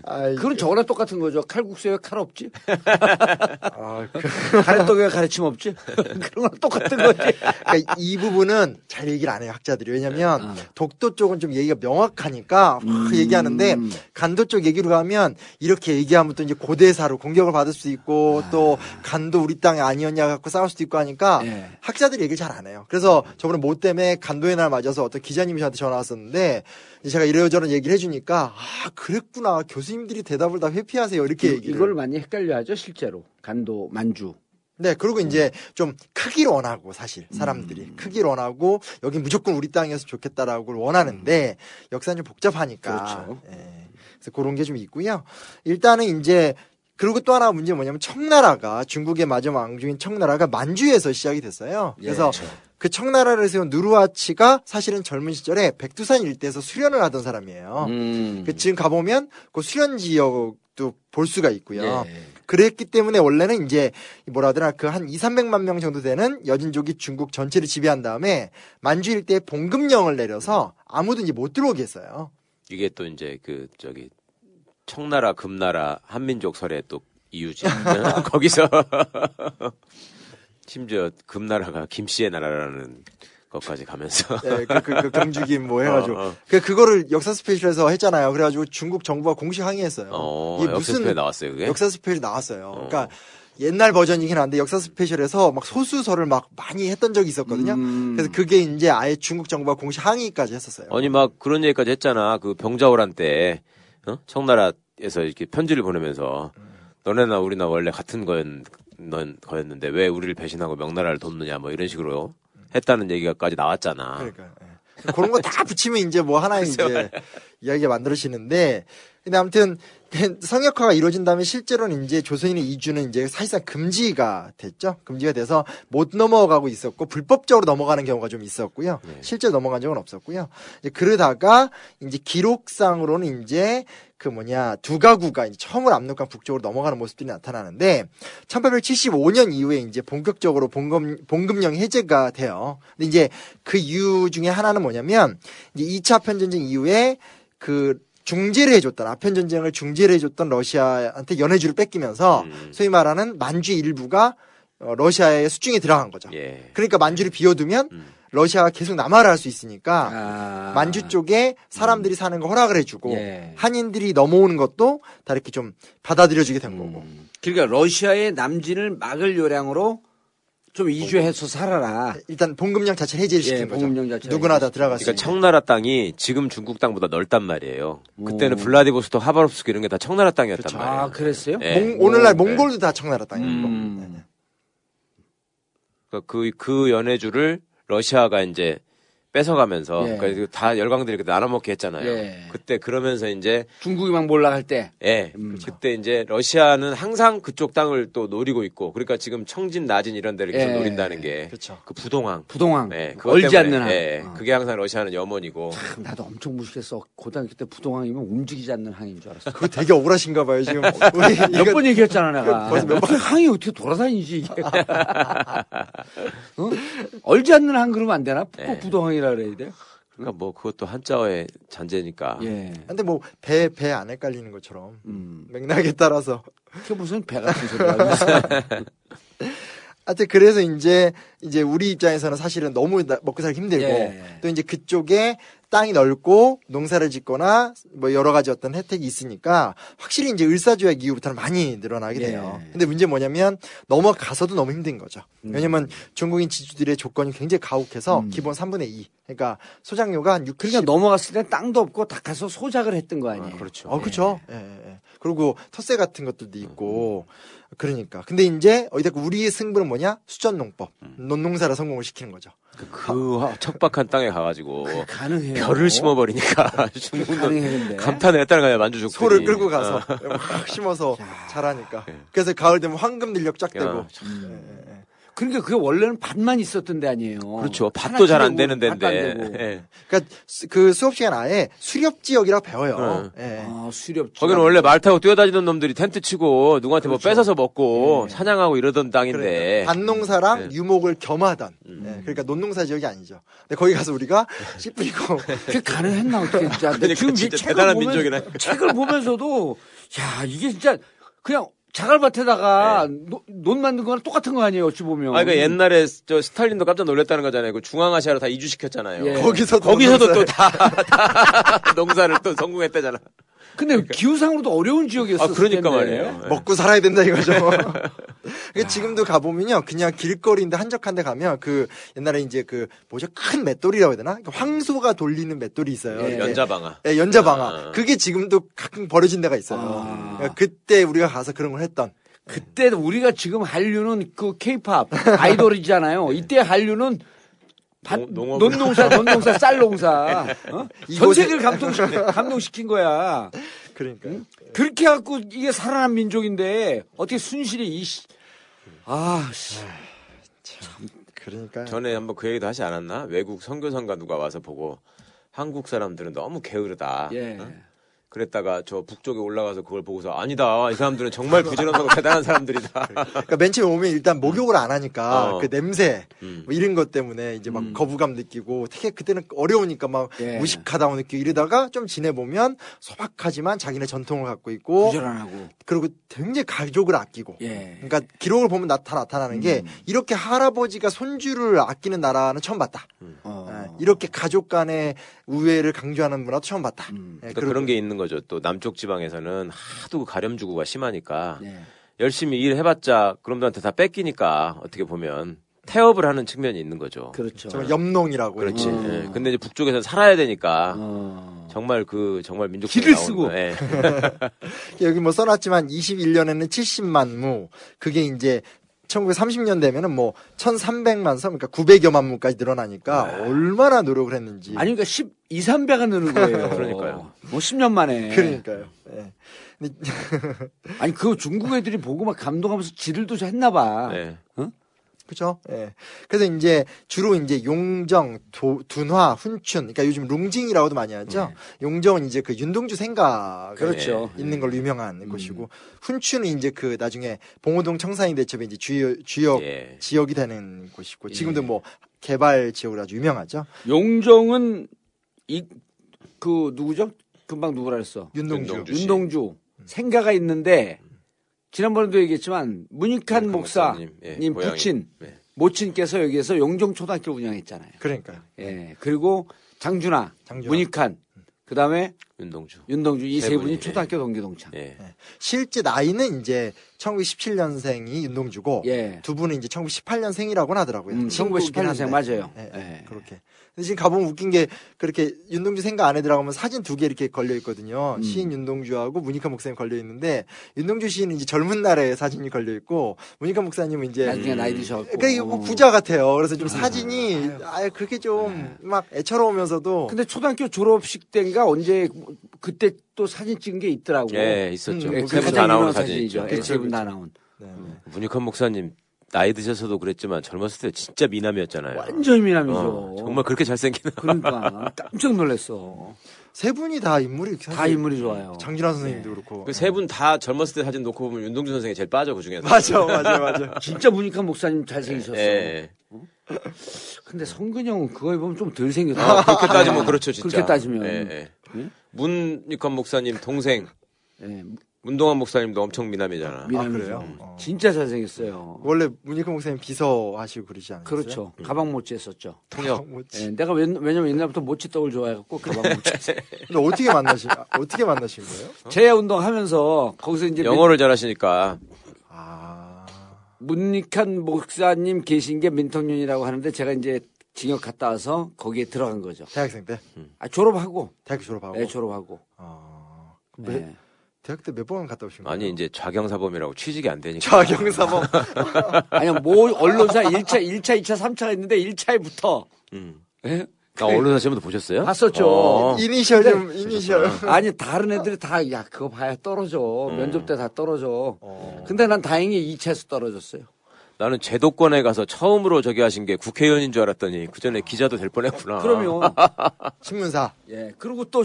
S5: 아,
S4: 그건 저거랑 똑같은 거죠. 칼국수에 칼 없지?
S5: 아, 그-
S4: 가래떡에 가래침 없지? 그런 거랑 똑같은 거지.
S5: 그러니까 이 부분은 잘 얘기를 안 해요 학자들이 왜냐면
S4: 아.
S5: 독도 쪽은 좀 얘기가 명확하니까 확 얘기하는데
S4: 음.
S5: 간도 쪽 얘기로 가면 이렇게 얘기하면 또 이제 고대사로 공격을 받을 수 있고 또 간도 우리 땅이 아니었냐 갖고 싸울 수도 있고 하니까
S4: 예.
S5: 학자들이 얘기를 잘 안 해요. 그래서 저번에 뭐 때문에 간도의 날 맞아서 어떤 기자님이 저한테 전화 왔었는데 제가 이러저런 얘기를 해주니까 아 그랬구나 교수님들이 대답을 다 회피하세요 이렇게 얘기를
S4: 이걸 많이 헷갈려 하죠, 실제로. 간도, 만주.
S5: 네, 그리고 이제 좀 크기를 원하고 사실 사람들이 크기를 원하고 여기 무조건 우리 땅이어서 좋겠다라고 원하는데 역사는 좀 복잡하니까.
S4: 그렇죠.
S5: 예. 그래서 그런 게 좀 있고요. 일단은 이제 그리고 또 하나 문제 는 뭐냐면 청나라가 중국의 마지막 왕중인 청나라가 만주에서 시작이 됐어요. 그래서 그 청나라를 세운 누르하치가 사실은 젊은 시절에 백두산 일대에서 수련을 하던 사람이에요.
S4: 음.
S5: 그 지금 가보면 그 수련 지역도 볼 수가 있고요.
S4: 예.
S5: 그랬기 때문에 원래는 이제 뭐라 하더라 그 한 2, 300만 명 정도 되는 여진족이 중국 전체를 지배한 다음에 만주 일대에 봉금령을 내려서 아무도 이제 못 들어오게 했어요.
S2: 이게 또 이제 그 저기 청나라 금나라 한민족 설의 또 이유지. 거기서 심지어 금나라가 김씨의 나라라는 것까지 가면서
S5: 예, 그, 그, 그 경주김 뭐 해가지고
S2: 어, 어.
S5: 그 그거를 역사 스페셜에서 했잖아요. 그래가지고 중국 정부가 공식 항의했어요.
S2: 어,
S5: 이게
S2: 역사 스페 나왔어요 그게.
S5: 역사 스페셜이 나왔어요. 그러니까 옛날 버전이긴 한데 역사 스페셜에서 막 소수설을 막 많이 했던 적이 있었거든요.
S4: 음.
S5: 그래서 그게 이제 아예 중국 정부가 공식 항의까지 했었어요.
S2: 아니 막 그런 얘기까지 했잖아. 그 병자호란 때 어? 청나라에서 이렇게 편지를 보내면서 너네나 우리나 원래 같은 거였, 넌 거였는데 왜 우리를 배신하고 명나라를 돕느냐 뭐 이런 식으로 했다는 얘기가까지 나왔잖아.
S5: 그러니까 예. 그런 거 다 붙이면 이제 뭐 하나의 이제 이야기가 만들어지는데 근데 아무튼 그 성역화가 이루어진 다음에 실제로는 이제 조선인의 이주는 이제 사실상 금지가 됐죠. 금지가 돼서 못 넘어가고 있었고 불법적으로 넘어가는 경우가 좀 있었고요. 실제 넘어간 적은 없었고요. 이제 그러다가 이제 기록상으로는 이제 그 뭐냐 두 가구가 이제 처음으로 압록강 북쪽으로 넘어가는 모습들이 나타나는데 1875년 이후에 이제 본격적으로 봉급 봉급령 해제가 돼요. 근데 이제 그 이유 중에 하나는 뭐냐면 이제 2차 아편 전쟁 이후에 그 중재를 해줬던 아편 전쟁을 중재를 해줬던 러시아한테 연해주를 뺏기면서
S2: 음.
S5: 소위 말하는 만주 일부가 어, 러시아의 수중에 들어간 거죠.
S2: 예.
S5: 그러니까 만주를 비워두면
S2: 음.
S5: 러시아가 계속 남하를 할 수 있으니까
S4: 아.
S5: 만주 쪽에 사람들이 사는 거 허락을 해주고
S4: 예.
S5: 한인들이 넘어오는 것도 다 이렇게 좀 받아들여주게 된 거고.
S4: 그러니까 러시아의 남진을 막을 요량으로 좀 이주해서 살아라.
S5: 일단 봉급량 자체를 해제를 시킨
S4: 예,
S5: 거죠.
S4: 봉급량 자체를
S5: 누구나 다수
S2: 그러니까. 청나라 땅이 지금 중국 땅보다 넓단 말이에요. 그때는 블라디보스토크, 하바롭스크 이런 게 다 청나라 땅이었단 말이에요.
S4: 아, 그랬어요?
S2: 예.
S5: 몽- 오늘날
S2: 네.
S5: 몽골도 다 청나라 땅이고.
S4: 음.
S2: 그러니까 그, 그 연해주를 러시아가 이제 뺏어가면서
S4: 예.
S2: 그러니까 다 열강들이 그때 나눠먹게 했잖아요.
S4: 예.
S2: 그때 그러면서 이제
S4: 중국이 막 몰락할 때.
S2: 예,
S4: 음.
S2: 그때 이제 러시아는 항상 그쪽 땅을 또 노리고 있고, 그러니까 지금 청진, 나진 이런 데를 계속
S4: 예.
S2: 노린다는 게,
S5: 그렇죠.
S2: 그 부동항.
S4: 부동항.
S2: 예,
S4: 얼지
S2: 때문에,
S4: 않는 한.
S2: 예,
S4: 어.
S2: 그게 항상 러시아는 염원이고.
S4: 참, 나도 엄청 무식했어. 고등학교 때 부동항이면 움직이지 않는 항인 줄 알았어.
S5: 그거 되게 억울하신가 봐요, 지금.
S4: 몇 번 얘기했잖아, 내가. 몇그 항이 어떻게 돌아다니지, 이게. 어? 얼지 않는 항 그러면 안 되나? 꼭
S2: 예.
S4: 부동항이 라 그래야 돼?
S2: 그러니까 뭐 그것도 한자어의 잔재니까.
S4: 예.
S5: 근데 뭐 배 배 안 헷갈리는 것처럼
S4: 음.
S5: 맥락에 따라서
S4: 그게 무슨 배 같은 소리 하고 있어.
S5: 하여튼 그래서 이제 이제 우리 입장에서는 사실은 너무 나- 먹고 살기 힘들고
S4: 예.
S5: 또 이제 그쪽에 땅이 넓고 농사를 짓거나 뭐 여러 가지 어떤 혜택이 있으니까 확실히 이제 을사조약 이후부터는 많이 늘어나게 돼요.
S4: 예.
S5: 근데 문제 뭐냐면 넘어가서도 너무 힘든 거죠.
S4: 음.
S5: 왜냐면 중국인 지주들의 조건이 굉장히 가혹해서
S4: 음.
S5: 기본 3분의 2. 그러니까 소작료가 한 60.
S4: 그러니까 넘어갔을 때 땅도 없고 다 가서 소작을 했던 거 아니에요?
S2: 그렇죠.
S5: 어, 그렇죠. 예, 예, 예. 그리고 텃세 같은 것들도 있고 그러니까. 근데 이제 어디다 우리의 승부는 뭐냐? 수전농법. 논농사를 성공을 시키는 거죠.
S2: 그 화- 척박한 땅에 가가지고
S4: 가능해요.
S2: 별을 심어버리니까 중국은. 감탄을 했다는 거야 만주족들이.
S5: 소를 끌고 가서
S2: 어.
S5: 확 심어서 자라니까. 그래서 가을 되면 황금 들녘. 예, 예, 예.
S4: 그러니까 그게 원래는 밭만 있었던 데 아니에요.
S2: 그렇죠. 밭도 잘 안 되는 데인데. 예.
S5: 그러니까 수- 그 수업 시간 아예 수렵 지역이라고 배워요. 예.
S4: 아, 수렵.
S2: 거기는 원래 말 타고 뛰어다니던 놈들이 텐트 치고 누구한테 뭐 뺏어서 먹고
S4: 예.
S2: 사냥하고 이러던 땅인데.
S5: 그러니까 밭농사랑
S2: 네.
S5: 유목을 겸하던 예, 그러니까 논농사 지역이 아니죠. 근데 거기 가서 우리가 씨 뿌리고
S4: 그게 가능했나 어떻게 진짜. 근데
S2: 그러니까
S4: 지금 이
S2: 진짜 대단한
S4: 보면-
S2: 민족이라니까.
S4: 책을 보면서도 야 이게 진짜 그냥 자갈밭에다가 노- 논 만든 거랑 똑같은 거 아니에요 어찌 보면.
S2: 아, 그러니까 옛날에 저 스탈린도 깜짝 놀랐다는 거잖아요. 그 중앙아시아로 다 이주시켰잖아요.
S4: 예.
S5: 거기서도
S2: 거기서도 또 다, 다 농사를 또 성공했다잖아.
S4: 근데 기후상으로도 어려운 지역이었어.
S2: 아, 그러니까 말이에요. 예.
S5: 먹고 살아야 된다 이거죠. 그러니까 지금도 가보면요, 그냥 길거리인데 한적한데 가면 그 옛날에 이제 그 뭐죠 큰 맷돌이라고 해야 되나? 그러니까 황소가 돌리는 맷돌이 있어요.
S4: 예.
S2: 연자방아.
S5: 예, 연자방아.
S2: 아.
S5: 그게 지금도 가끔 버려진 데가 있어요.
S4: 아.
S5: 그러니까 그때 우리가 가서 그런 걸 했던.
S4: 그때 우리가 지금 한류는 그 케이팝 아이돌이잖아요. 이때 한류는 밭,
S2: 농- 농업.
S4: 논농사, 논농사, 쌀농사. 어? 전 세계를 감동시, 감동시킨 거야.
S5: 그러니까.
S4: 그렇게 해갖고 이게 살아난 민족인데 어떻게 순실이 이 씨. 아, 씨.
S5: 그러니까.
S2: 전에 한번 그 얘기도 하지 않았나? 외국 선교사가 누가 와서 보고 한국 사람들은 너무 게으르다.
S4: 예.
S2: 어? 그랬다가 저 북쪽에 올라가서 그걸 보고서 아니다. 이 사람들은 정말 부지런하고 대단한 사람들이다.
S5: 그러니까 맨 처음에 오면 일단 목욕을 안 하니까
S2: 어.
S5: 그 냄새
S2: 음.
S5: 뭐 이런 것 때문에 이제 막 거부감 느끼고 되게 그때는 어려우니까 막
S4: 예.
S5: 무식하다고 느끼고 이러다가 좀 지내보면 소박하지만 자기네 전통을 갖고 있고
S4: 부지런하고.
S5: 그리고 굉장히 가족을 아끼고
S4: 예.
S5: 그러니까 기록을 보면 나, 다 나타나는 게 이렇게 할아버지가 손주를 아끼는 나라는 처음 봤다.
S4: 어.
S5: 예, 이렇게 가족 간의 우애를 강조하는 문화도 처음 봤다.
S4: 음.
S5: 예,
S2: 그러니까 그런 게 있는 거죠. 또 남쪽 지방에서는 하도 가렴주구가 심하니까
S4: 예.
S2: 열심히 일해봤자 그놈들한테 다 뺏기니까 어떻게 보면 태업을 하는 측면이 있는 거죠.
S4: 그렇죠.
S5: 정말 염농이라고
S2: 그렇지.
S4: 어.
S2: 예. 근데 이제 북쪽에서는 살아야 되니까
S4: 어.
S2: 정말 그 정말 민족
S4: 길을 쓰고.
S2: 예.
S5: 여기 뭐 써놨지만 21년에는 70만 무 그게 이제 1930년 되면은 뭐 1,300만 섬, 그러니까 900여만 무까지 늘어나니까
S2: 네.
S5: 얼마나 노력을 했는지.
S4: 아니, 그러니까 10, 2, 3배가 느는 거예요.
S2: 그러니까요.
S4: 뭐 10년 만에.
S5: 그러니까요. 예. 근데
S4: 아니, 그 중국 애들이 보고 막 감동하면서 지들도 했나 봐.
S2: 예.
S5: 그죠? 예. 그래서 이제 주로 이제 용정, 도, 둔화, 훈춘, 그러니까 요즘 룽징이라고도 많이 하죠. 용정은 이제 그 윤동주 생가
S4: 네. 그렇죠.
S5: 있는 걸로 유명한 곳이고 훈춘은 이제 그 나중에 봉오동 청산리 대첩의 이제 주요 주역
S2: 예.
S5: 지역이 되는 곳이고 지금도 뭐 개발 지역으로 아주 유명하죠.
S4: 용정은 이 그 누구죠? 금방 누구라 그랬어?
S5: 윤동주.
S2: 윤동주. 씨.
S4: 윤동주 생가가 있는데 지난번에도 얘기했지만 문익한 목사님
S2: 목사님, 예.
S4: 부친
S2: 네.
S4: 모친께서 여기에서 용정 초등학교 운영했잖아요.
S5: 그러니까요.
S4: 예 그리고 장준하,
S5: 장준하.
S4: 문익한 그다음에
S2: 윤동주.
S4: 윤동주 이세세
S2: 분이, 예.
S4: 초등학교 동기 동창.
S2: 예.
S5: 실제 나이는 이제 1917년생이 윤동주고
S4: 예.
S5: 두 분은 이제 1918년생이라고는 하더라고요.
S4: 음,
S5: 친구이긴
S4: 1918년생
S5: 한데.
S4: 맞아요.
S5: 예,
S4: 예.
S5: 그렇게. 근데 지금 가보면 웃긴 게 그렇게 윤동주 생각 안에 들어가면 사진 두 개 이렇게 걸려 있거든요.
S4: 음.
S5: 시인 윤동주하고 문익환 목사님 걸려 있는데 윤동주 시인은 이제 젊은 날에 사진이 걸려 있고 문익환 목사님은 이제
S4: 나중에 나이 드셨고.
S5: 그러니까 이거 뭐 부자 같아요. 그래서 좀
S4: 음.
S5: 사진이 아 그렇게 좀 막 애처로우면서도
S4: 근데 초등학교 졸업식 때인가 언제 그때 또 사진 찍은 게 있더라고.
S2: 예, 있었죠.
S5: 음,
S4: 예,
S2: 세그분
S4: 가장
S2: 다 사진
S4: 사진이죠. 예, 세분 다 나온.
S5: 네.
S2: 문익환 목사님 나이 드셔서도 그랬지만 젊었을 때 진짜 미남이었잖아요.
S4: 완전 미남이죠.
S2: 어, 정말 그렇게 잘생긴.
S4: 그러니까 깜짝 놀랐어.
S5: 세 분이 다 인물이
S4: 다 인물이 좋아요.
S5: 장준하 선생님도 그렇고
S2: 그 세 분 다 젊었을 때 사진 놓고 보면 윤동주 선생이 제일 빠져 그 중에서.
S5: 맞아 맞아 맞아
S4: 진짜 문익환 목사님 잘생기셨어.
S2: 예.
S4: 근데 성근이 형은 그거에 보면 좀 덜 생겼다.
S2: 그렇게 따지면 그렇죠, 진짜.
S4: 그렇게 따지면.
S2: 예, 예.
S4: 예?
S2: 문익환 목사님 동생
S4: 예,
S2: 문동환 목사님도 엄청 미남이잖아.
S4: 미남이죠.
S5: 그래요? 어.
S4: 진짜 잘생겼어요.
S5: 원래 문익환 목사님 비서 하시고 그러지 않았어요?
S4: 그렇죠. 가방 모찌 했었죠.
S2: 통역.
S5: 뭐지?
S4: 예, 내가 왜, 왜냐면 옛날부터 모찌 떡을 좋아해갖고 가방 모찌.
S5: 근데 어떻게 만나신 어떻게 만나신 거예요?
S4: 재야 운동 하면서 거기서 이제
S2: 영어를 잘하시니까
S5: 아
S4: 문익한 목사님 계신 게 민통년이라고 하는데 제가 이제 징역 갔다 와서 거기에 들어간 거죠.
S5: 대학생 때
S4: 아, 졸업하고.
S5: 대학교 졸업하고
S4: 예, 졸업하고.
S5: 아,
S4: 예.
S5: 매, 대학 때 몇 번 갔다 오신 거예요?
S2: 아니 이제 좌경사범이라고 취직이 안 되니까.
S5: 좌경사범
S4: 아니, 뭐, 언론사 1차, 1차, 2차, 3차가 있는데 1차에부터.
S2: 음.
S4: 예?
S2: 아, 언론사 시험도 보셨어요?
S4: 봤었죠.
S2: 어.
S5: 이니셜 좀 이니셜
S4: 아니, 다른 애들이 다, 야, 그거 봐야 떨어져. 면접 때 다 떨어져.
S5: 어.
S4: 근데 난 다행히 2차에서 떨어졌어요.
S2: 나는 제도권에 가서 처음으로 저기 하신 게 국회의원인 줄 알았더니 그 전에 기자도 될 뻔했구나.
S4: 그러면.
S5: 신문사
S4: 예. 그리고 또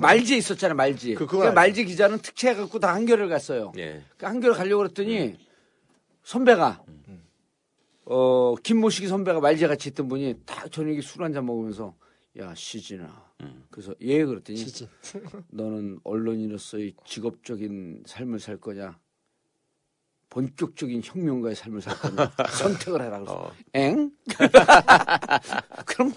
S4: 말지 있었잖아요, 말지.
S5: 그-
S4: 그,
S5: 그건
S4: 말지 기자는 특채해갖고 다 한겨레를 갔어요.
S2: 예.
S4: 그 한겨레 가려고 그랬더니 선배가 어 김모식이 선배가 말지 같이 있던 분이 딱 저녁에 술 한 잔 먹으면서 야 시진아 그래서 예 그랬더니
S5: 시진
S4: 너는 언론인으로서의 직업적인 삶을 살 거냐 본격적인 혁명가의 삶을 살 거냐 선택을 해라 그래서.
S2: 어.
S4: 엥? 그럼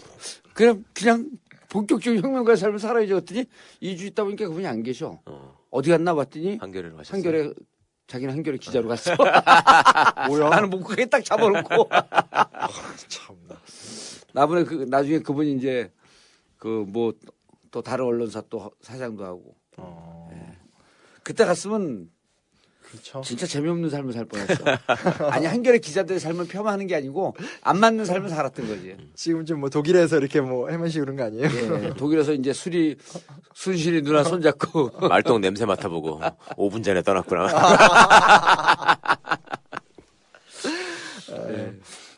S4: 그냥 그냥 본격적인 혁명가의 삶을 살아야지 그랬더니 2주 있다 보니까 그분이 안 계셔.
S2: 어.
S4: 어디 갔나 봤더니
S2: 하셨어요.
S4: 한겨레 자기는 한겨레 기자로 갔어.
S5: 뭐야?
S4: 나는 목구에 딱 잡아놓고.
S5: 참나.
S4: 나중에 그 나중에 그분이 이제 그 뭐 또 다른 언론사 또 사장도 하고.
S5: 어,
S4: 그때 갔으면
S5: 그렇죠
S4: 진짜 재미없는 삶을 살 뻔했어. 아니 한겨레 기자들의 삶을 폄하하는 게 아니고 안 맞는 삶을 살았던 거지.
S5: 지금 좀 뭐 독일에서 이렇게 뭐 해마시고 그런 거 아니에요?
S4: 예, 독일에서 이제 술이 순실이 누나 손잡고
S2: 말똥 냄새 맡아보고 5분 전에 떠났구나.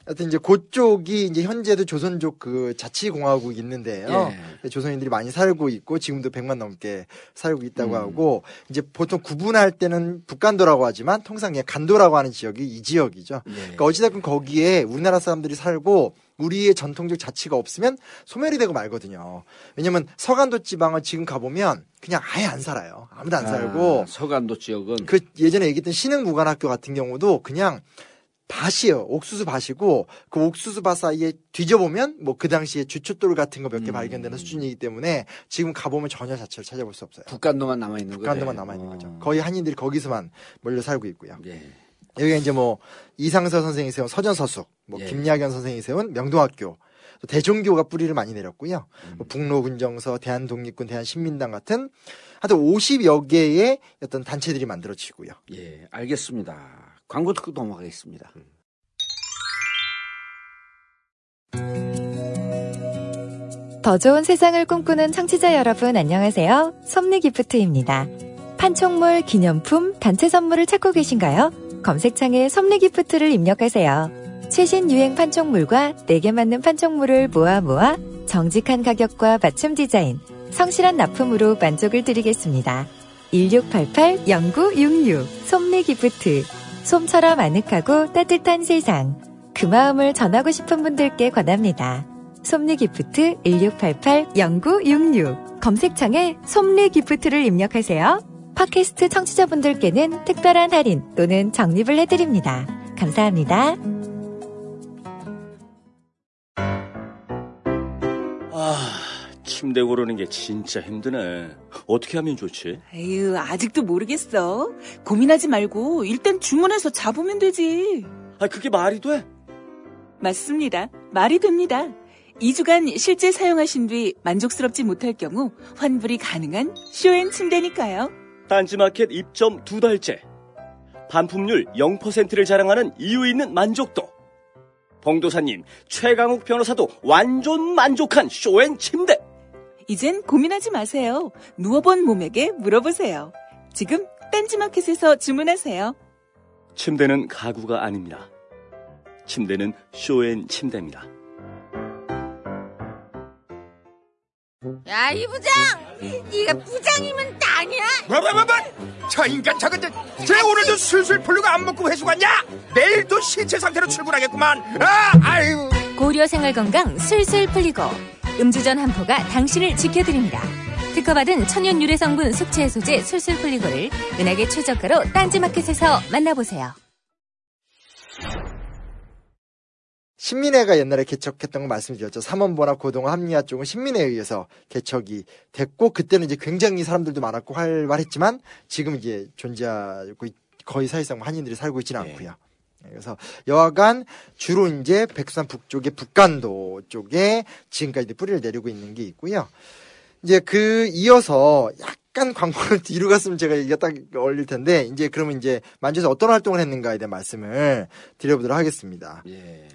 S5: 하여튼 이제 그쪽이 이제 현재도 조선족 그 자치공화국이 있는데요.
S4: 예.
S5: 조선인들이 많이 살고 있고 지금도 100만 넘게 살고 있다고
S4: 음.
S5: 하고 이제 보통 구분할 때는 북간도라고 하지만 통상 그냥 간도라고 하는 지역이 이 지역이죠.
S4: 예.
S5: 그러니까 어찌됐건 거기에 우리나라 사람들이 살고 우리의 전통적 자치가 없으면 소멸이 되고 말거든요. 왜냐면 서간도 지방을 지금 가보면 그냥 아예 안 살아요. 아무도 안 살고
S4: 아, 서간도 지역은
S5: 그 예전에 얘기했던 신흥무관학교 같은 경우도 그냥 밭이에요. 옥수수 밭이고 그 옥수수 밭 사이에 뒤져보면 뭐 그 당시에 주춧돌 같은 거 몇개
S4: 음.
S5: 발견되는 수준이기 때문에 지금 가보면 전혀 자체를 찾아볼 수 없어요.
S4: 북간도만 남아 있는 거예요.
S5: 북한도만 남아 있는 거죠.
S4: 어.
S5: 거의 한인들이 거기서만 몰려 살고 있고요.
S4: 예.
S5: 여기가 이제 뭐 이상서 선생이 세운 서전서숙, 뭐
S4: 예.
S5: 김야견 선생이 세운 명동학교, 또 대종교가 뿌리를 많이 내렸고요.
S4: 음.
S5: 뭐 북로군정서, 대한독립군, 대한신민당 같은 하여튼 50여 개의 어떤 단체들이 만들어지고요.
S4: 예, 알겠습니다. 광고 듣고 넘어가겠습니다.
S9: 더 좋은 세상을 꿈꾸는 청취자 여러분 안녕하세요. 섭리 기프트입니다. 판촉물, 기념품, 단체 선물을 찾고 계신가요? 검색창에 솜리기프트를 입력하세요. 최신 유행 판촉물과 내게 맞는 판촉물을 모아 모아 정직한 가격과 맞춤 디자인, 성실한 납품으로 만족을 드리겠습니다. 1688-0966 솜리기프트 솜처럼 아늑하고 따뜻한 세상 그 마음을 전하고 싶은 분들께 권합니다. 솜리기프트 1688-0966 검색창에 솜리기프트를 입력하세요. 팟캐스트 청취자분들께는 특별한 할인 또는 적립을 해드립니다. 감사합니다.
S2: 아,
S6: 침대 고르는 게 진짜 힘드네. 어떻게 하면 좋지?
S7: 에휴, 아직도 모르겠어. 고민하지 말고 일단 주문해서 잡으면 되지.
S6: 아, 그게 말이 돼?
S7: 맞습니다. 말이 됩니다. 2주간 실제 사용하신 뒤 만족스럽지 못할 경우 환불이 가능한 쇼앤 침대니까요.
S6: 딴지마켓 입점 두 달째. 반품률 0%를 자랑하는 이유 있는 만족도. 봉도사님, 최강욱 변호사도 완전 만족한 쇼앤 침대.
S7: 이젠 고민하지 마세요. 누워본 몸에게 물어보세요. 지금 딴지마켓에서 주문하세요.
S6: 침대는 가구가 아닙니다. 침대는 쇼앤 침대입니다.
S10: 야, 이 부장! 네가 부장이면 땅이야?
S11: 뭐뭐뭐뭐 저 인간 저건 저, 쟤 오늘도 술술 풀리고 안 먹고 회수 갔냐 내일도 신체 상태로 출근하겠구만 아 아유
S12: 고려 생활 건강 술술 풀리고 음주전 한포가 당신을 지켜드립니다. 특허받은 천연 유래 성분 숙취 해소제 술술 풀리고를 은하계 최저가로 딴지마켓에서 만나보세요.
S5: 신민회가 옛날에 개척했던 거 말씀드렸죠. 삼원보나 고동화 합리화 쪽은 신민회에 의해서 개척이 됐고 그때는 이제 굉장히 사람들도 많았고 활발했지만 지금 이제 존재하고 있- 거의 사실상 한인들이 살고 있지는 않고요. 네, 그래서 여하간 주로 이제 백두산 북쪽의 북간도 쪽에 지금까지 뿌리를 내리고 있는 게 있고요. 이제 그 이어서 약간 광고를 뒤로 갔으면 제가 얘기가 딱 어울릴 텐데 이제 그러면 이제 만주에서 어떤 활동을 했는가에 대한 말씀을 드려보도록 하겠습니다.
S4: 예.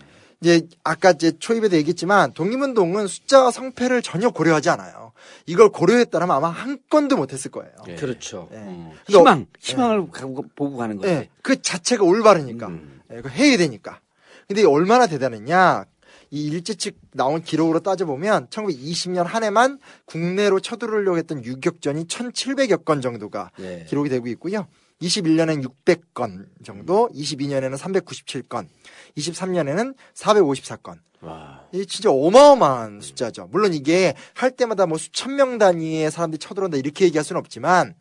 S5: 이제 아까 이제 초입에도 얘기했지만 독립운동은 숫자와 성패를 전혀 고려하지 않아요. 이걸 고려했다면 아마 한 건도 못했을 거예요.
S2: 예.
S4: 그렇죠.
S5: 예.
S4: 음.
S5: 어-
S4: 희망, 희망을 가고- 보고 가는 거죠.
S5: 예, 그 자체가 올바르니까
S4: 음.
S5: 예, 그거 해야 되니까. 근데 얼마나 대단했냐? 이 일제 측 나온 기록으로 따져보면 1920년 한 해만 국내로 쳐들어오려고 했던 유격전이 1,700여 건 정도가
S4: 예.
S5: 기록이 되고 있고요. 21년엔 600건 정도, 22년에는 397건, 23년에는 454건.
S2: 와.
S5: 이게 진짜 어마어마한 숫자죠. 물론 이게 할 때마다 뭐 수천 명 단위의 사람들이 쳐들어온다 이렇게 얘기할 수는 없지만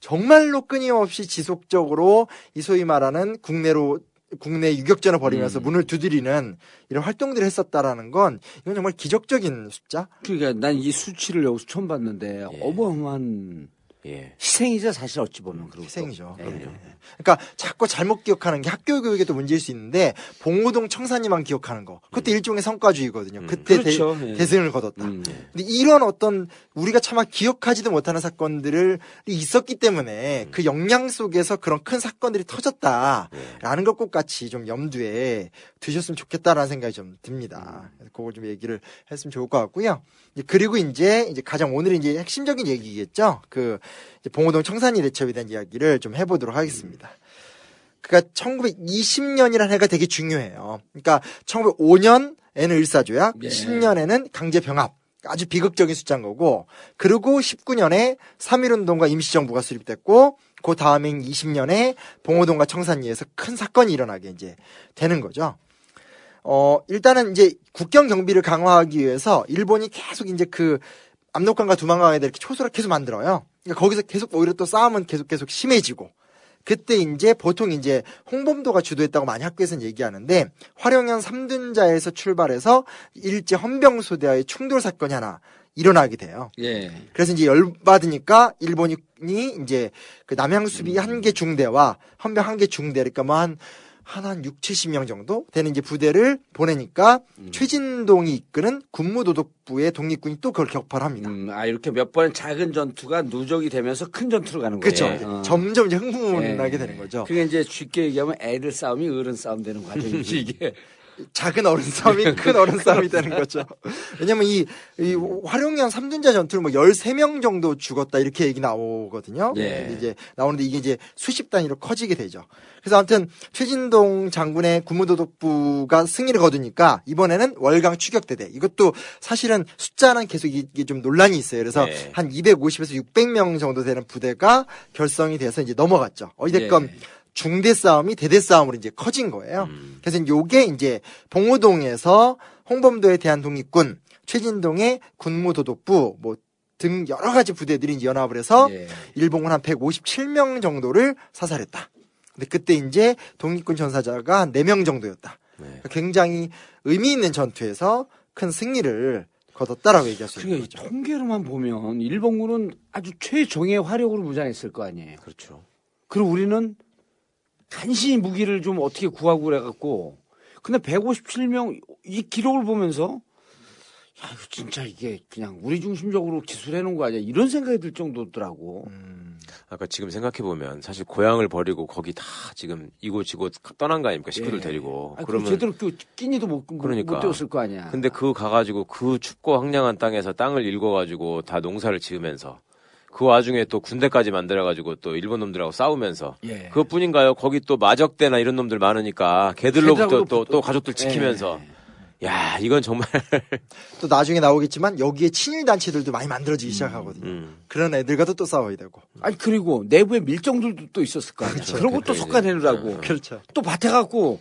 S5: 정말로 끊임없이 지속적으로 이 소위 말하는 국내로 국내 유격전을 벌이면서
S4: 음.
S5: 문을 두드리는 이런 활동들을 했었다라는 건 이건 정말 기적적인 숫자.
S4: 그러니까 난 이 수치를 여기서 처음 봤는데
S2: 예.
S4: 어마어마한
S2: 예.
S4: 희생이죠 사실 어찌 보면 또.
S5: 희생이죠.
S4: 예.
S5: 그럼요. 그러니까 자꾸 잘못 기억하는 게 학교 교육에도 문제일 수 있는데 봉오동 청사님만 기억하는 거. 그것도 일종의 성과주의거든요.
S2: 음.
S5: 그때
S4: 그렇죠.
S5: 대,
S4: 예.
S5: 대승을 거뒀다.
S4: 음.
S5: 근데 이런 어떤 우리가 차마 기억하지도 못하는 사건들을 있었기 때문에
S2: 음.
S5: 그 역량 속에서 그런 큰 사건들이 터졌다라는
S2: 예.
S5: 걸꼭 같이 좀 염두에 두셨으면 좋겠다라는 생각이 좀 듭니다. 그래서 그걸 좀 얘기를 했으면 좋을 것 같고요. 그리고 이제 이제 가장 오늘은 이제 핵심적인 얘기겠죠. 그 봉오동 청산리 대첩에 대한 이야기를 좀 해보도록 하겠습니다. 그러니까 1920년이라는 해가 되게 중요해요. 그러니까 1905년에는 을사조약,
S4: 예.
S5: 10년에는 강제병합. 아주 비극적인 숫자인 거고, 그리고 19년에 3.1운동과 임시정부가 수립됐고, 그 다음엔 20년에 봉오동과 청산리에서 큰 사건이 일어나게 이제 되는 거죠. 어, 일단은 이제 국경 경비를 강화하기 위해서 일본이 계속 이제 그 압록강과 두만강에 이렇게 초소를 계속 만들어요. 그러니까 거기서 계속 오히려 또 싸움은 계속 계속 심해지고. 그때 이제 보통 이제 홍범도가 주도했다고 많이 학교에서는 얘기하는데 화령현 삼둔자에서 출발해서 일제 헌병소대와의 충돌 사건이 하나 일어나게 돼요.
S4: 예.
S5: 그래서 이제 열받으니까 일본이 이제 그 남양수비 한개 중대와 헌병 한 개 중대 그러니까 뭐한 한, 한 6, 70명 정도 되는 이제 부대를 보내니까 최진동이 이끄는 군무도독부의 독립군이 또 그걸 격파를 합니다.
S4: 음, 아 이렇게 몇 번의 작은 전투가 누적이 되면서 큰 전투로 가는 거예요.
S5: 그렇죠.
S4: 어.
S5: 점점 이제 흥분하게
S4: 예.
S5: 되는 거죠.
S4: 그게 이제 쉽게 얘기하면 애들 싸움이 어른 싸움 되는 과정이지 이게.
S5: 작은 어른 싸움이 큰 어른 싸움이 되는 거죠. 왜냐면 이, 이 화룡현 삼둔자 전투를 뭐 13명 정도 죽었다 이렇게 얘기 나오거든요.
S4: 예.
S5: 이제 나오는데 이게 이제 수십 단위로 커지게 되죠. 그래서 아무튼 최진동 장군의 군무도독부가 승리를 거두니까 이번에는 월강 추격대대. 이것도 사실은 숫자는 계속 이게 좀 논란이 있어요. 그래서
S2: 네.
S5: 한 250에서 600명 정도 되는 부대가 결성이 돼서 이제 넘어갔죠. 어찌됐건
S4: 예.
S5: 중대 싸움이 대대 싸움으로 이제 커진 거예요.
S2: 음.
S5: 그래서 요게 이제 봉오동에서 홍범도에 대한 독립군, 최진동의 군무도독부 뭐 등 여러 가지 부대들이 이제 연합을 해서
S4: 예.
S5: 일본군 한 157명 정도를 사살했다. 근데 그때 이제 독립군 전사자가 한 4명 정도였다.
S2: 네.
S5: 굉장히 의미 있는 전투에서 큰 승리를 거뒀다라고 얘기할 수 있는
S4: 그러니까 이
S5: 거죠.
S4: 통계로만 보면 일본군은 아주 최종의 화력으로 무장했을 거 아니에요.
S2: 그렇죠.
S4: 그리고 우리는 간신히 무기를 좀 어떻게 구하고 그래갖고 근데 157명 이 기록을 보면서 야 이거 진짜 이게 그냥 우리 중심적으로 기술해 놓은 거 아니야 이런 생각이 들 정도더라고.
S5: 음.
S2: 아까 지금 생각해 보면 사실 고향을 버리고 거기 다 지금 이곳이곳 떠난 거 아닙니까 식구들
S4: 예.
S2: 데리고
S4: 아니,
S2: 그러면
S4: 제대로 그 끼니도 못, 못-
S2: 그러니까.
S4: 못 떼었을 거 아니야.
S2: 근데 그 가가지고 그 춥고 황량한 땅에서 땅을 일궈가지고 다 농사를 지으면서 그 와중에 또 군대까지 만들어가지고 또 일본 놈들하고 싸우면서
S4: 예.
S2: 그것뿐인가요? 거기 또 마적대나 이런 놈들 많으니까 걔들로부터 또,
S4: 붙-
S2: 또 가족들 지키면서 야 이건 정말
S5: 또 나중에 나오겠지만 여기에 친일 단체들도 많이 만들어지기 시작하거든요.
S2: 음,
S5: 그런 애들과도 또 싸워야 되고.
S4: 아니 그리고 내부에 밀정들도 또 있었을 거 아니야. 그런 것도
S2: 그때
S4: 솎아내느라고.
S2: 이제.
S5: 그렇죠.
S4: 또 밭에 갖고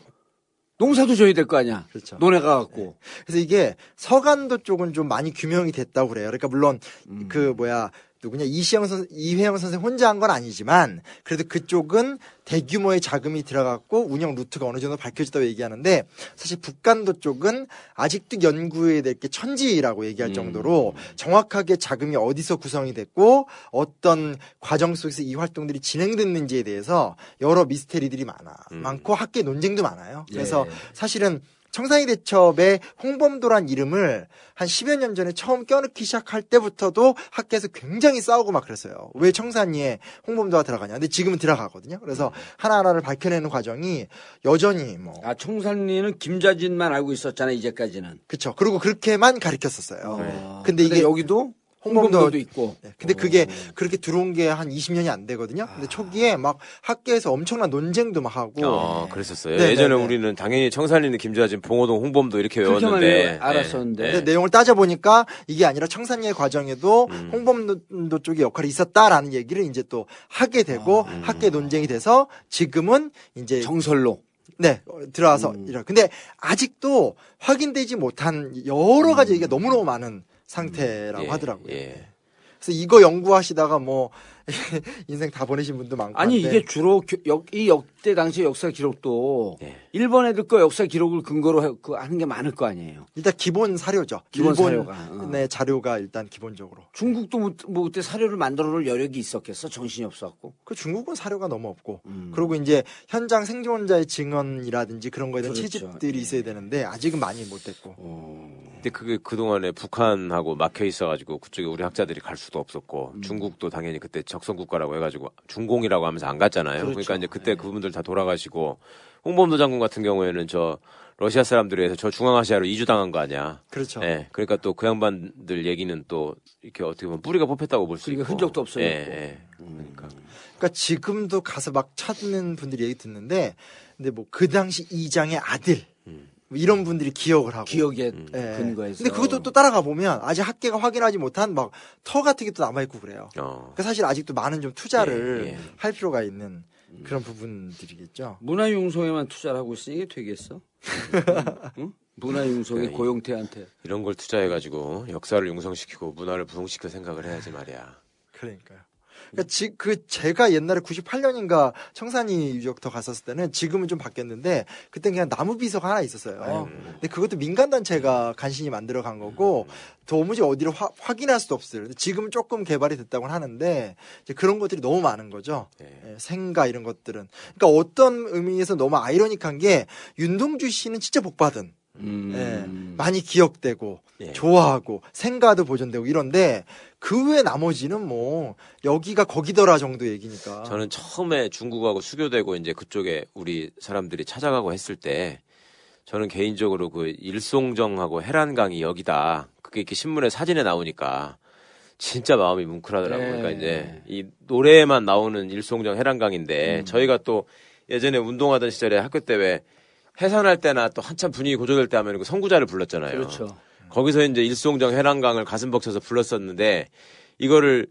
S4: 농사도 져야 될 거 아니야.
S5: 그렇죠.
S4: 논에 가갖고.
S5: 그래서 이게 서간도 쪽은 좀 많이 규명이 됐다고 그래요. 그러니까 물론
S4: 음.
S5: 그 뭐야 누구냐 이시영 선 이회영 선생 혼자 한 건 아니지만 그래도 그쪽은 대규모의 자금이 들어갔고 운영 루트가 어느 정도 밝혀졌다고 얘기하는데 사실 북간도 쪽은 아직도 연구해야 될 게 천지라고 얘기할
S4: 음.
S5: 정도로 정확하게 자금이 어디서 구성이 됐고 어떤 과정 속에서 이 활동들이 진행됐는지에 대해서 여러 미스테리들이 많아
S2: 음.
S5: 많고 학계 논쟁도 많아요. 그래서
S4: 예.
S5: 사실은 청산이 대첩에 홍범도란 이름을 한 10여 년 전에 처음 껴넣기 시작할 때부터도 학계에서 굉장히 싸우고 막 그랬어요. 왜 청산리에 홍범도가 들어가냐. 근데 지금은 들어가거든요. 그래서 하나하나를 밝혀내는 과정이 여전히 뭐.
S4: 아 청산리는 김자진만 알고 있었잖아 이제까지는.
S5: 그쵸. 그리고 그렇게만 가르쳤었어요.
S4: 어.
S5: 근데 이게
S4: 여기도
S5: 홍범도
S4: 홍범도도 있고.
S5: 네, 근데 그게 그렇게 들어온 게 한 20년이 안 되거든요.
S4: 아.
S5: 근데 초기에 막 학계에서 엄청난 논쟁도 막 하고.
S2: 어, 그랬었어요.
S5: 네,
S2: 예전에
S5: 네, 네.
S2: 우리는 당연히 청산리는 김자진, 봉호동, 홍범도 이렇게 외웠는데
S4: 알았었는데.
S2: 예,
S5: 근데
S2: 예.
S5: 내용을 따져 보니까 이게 아니라 청산리의 과정에도
S2: 음.
S5: 홍범도 쪽의 역할이 있었다라는 얘기를 이제 또 하게 되고
S2: 음.
S5: 학계 논쟁이 돼서 지금은 이제
S4: 정설로.
S5: 네 어, 들어와서
S4: 음.
S5: 이런 근데 아직도 확인되지 못한 여러 가지 얘기가 너무너무 많은 상태라고
S2: 예,
S5: 하더라고요.
S2: 예.
S5: 그래서 이거 연구하시다가 뭐 인생 다 보내신 분도 많고
S4: 아니
S5: 한데
S4: 이게 주로 교- 역, 이 역대 당시 역사 기록도
S2: 예.
S4: 일본 애들 거 역사 기록을 근거로 해- 그 하는 게 많을 거 아니에요.
S5: 일단 기본 사료죠.
S4: 기본
S5: 일본
S4: 사료가, 어.
S5: 네 자료가 일단 기본적으로.
S4: 중국도 뭐, 뭐 그때 사료를 만들어 놓을 여력이 있었겠어 정신이 없었고.
S5: 그 중국은 사료가 너무 없고
S4: 음.
S5: 그리고 이제 현장 생존자의 증언이라든지 그런 거에 대한
S4: 그렇죠.
S5: 채집들이
S4: 예.
S5: 있어야 되는데 아직은 많이 못 됐고
S2: 근데 그게 그동안에 북한하고 막혀 있어 가지고 그쪽에 우리 학자들이 갈 수도 없었고
S4: 음.
S2: 중국도 당연히 그때 적성 국가라고 해 가지고 중공이라고 하면서 안 갔잖아요.
S4: 그렇죠.
S2: 그러니까 이제 그때 그분들 다 돌아가시고 홍범도 장군 같은 경우에는 저 러시아 사람들에 의해서 저 중앙아시아로 이주당한 거 아니야.
S5: 그렇죠.
S2: 예. 그러니까 또 그 양반들 얘기는 또 이렇게 어떻게 보면 뿌리가 뽑혔다고 볼수
S4: 그러니까
S2: 있고.
S4: 흔적도 없어요.
S2: 예, 예. 그러니까
S5: 그러니까 지금도 가서 막 찾는 분들이 얘기 듣는데 근데 뭐 그 당시 이장의 아들
S2: 음.
S5: 뭐 이런 분들이 기억을 하고
S4: 기억에
S5: 예.
S4: 근거해서.
S5: 근데 그것도 또 따라가 보면 아직 학계가 확인하지 못한 막 터 같은 게 또 남아 있고 그래요.
S2: 어.
S5: 그러니까 사실 아직도 많은 좀 투자를
S2: 예, 예.
S5: 할 필요가 있는 그런 부분들이겠죠.
S4: 문화융성에만 투자를 하고 있으니 이게 되겠어? 응? 문화융성이
S2: 그러니까 이-
S4: 고용태한테.
S2: 이런 걸 투자해가지고 역사를 융성시키고 문화를 부흥시킬 생각을 해야지 말이야.
S5: 그러니까요. 그러니까 지, 그 제가 옛날에 98년인가 청산리 유적터 갔었을 때는 지금은 좀 바뀌었는데 그때 그냥 나무 비서가 하나 있었어요. 근데 그것도 민간 단체가 간신히 만들어 간 거고 도무지 어디를 화- 확인할 수도. 근데 지금은 조금 개발이 됐다고 하는데 이제 그런 것들이 너무 많은 거죠.
S2: 예.
S5: 예, 생가 이런 것들은. 그러니까 어떤 의미에서 너무 아이러니한 게 윤동주 씨는 진짜 복 받은
S4: 음.
S5: 예, 많이 기억되고
S2: 예.
S5: 좋아하고 생가도 보존되고 이런데 그 외 나머지는 뭐 여기가 거기더라 정도 얘기니까.
S2: 저는 처음에 중국하고 수교되고 이제 그쪽에 우리 사람들이 찾아가고 했을 때 저는 개인적으로 그 일송정하고 해란강이 여기다 그게 이렇게 신문에 사진에 나오니까 진짜 마음이 뭉클하더라고요.
S4: 네.
S2: 그러니까 이제 이 노래에만 나오는 일송정 해란강인데
S4: 음.
S2: 저희가 또 예전에 운동하던 시절에 학교 때왜 해산할 때나 또 한참 분위기 고조될 때 하면 그 선구자를 불렀잖아요.
S4: 그렇죠.
S2: 거기서 이제 일송정 해란강을 가슴 벅쳐서 불렀었는데 이거를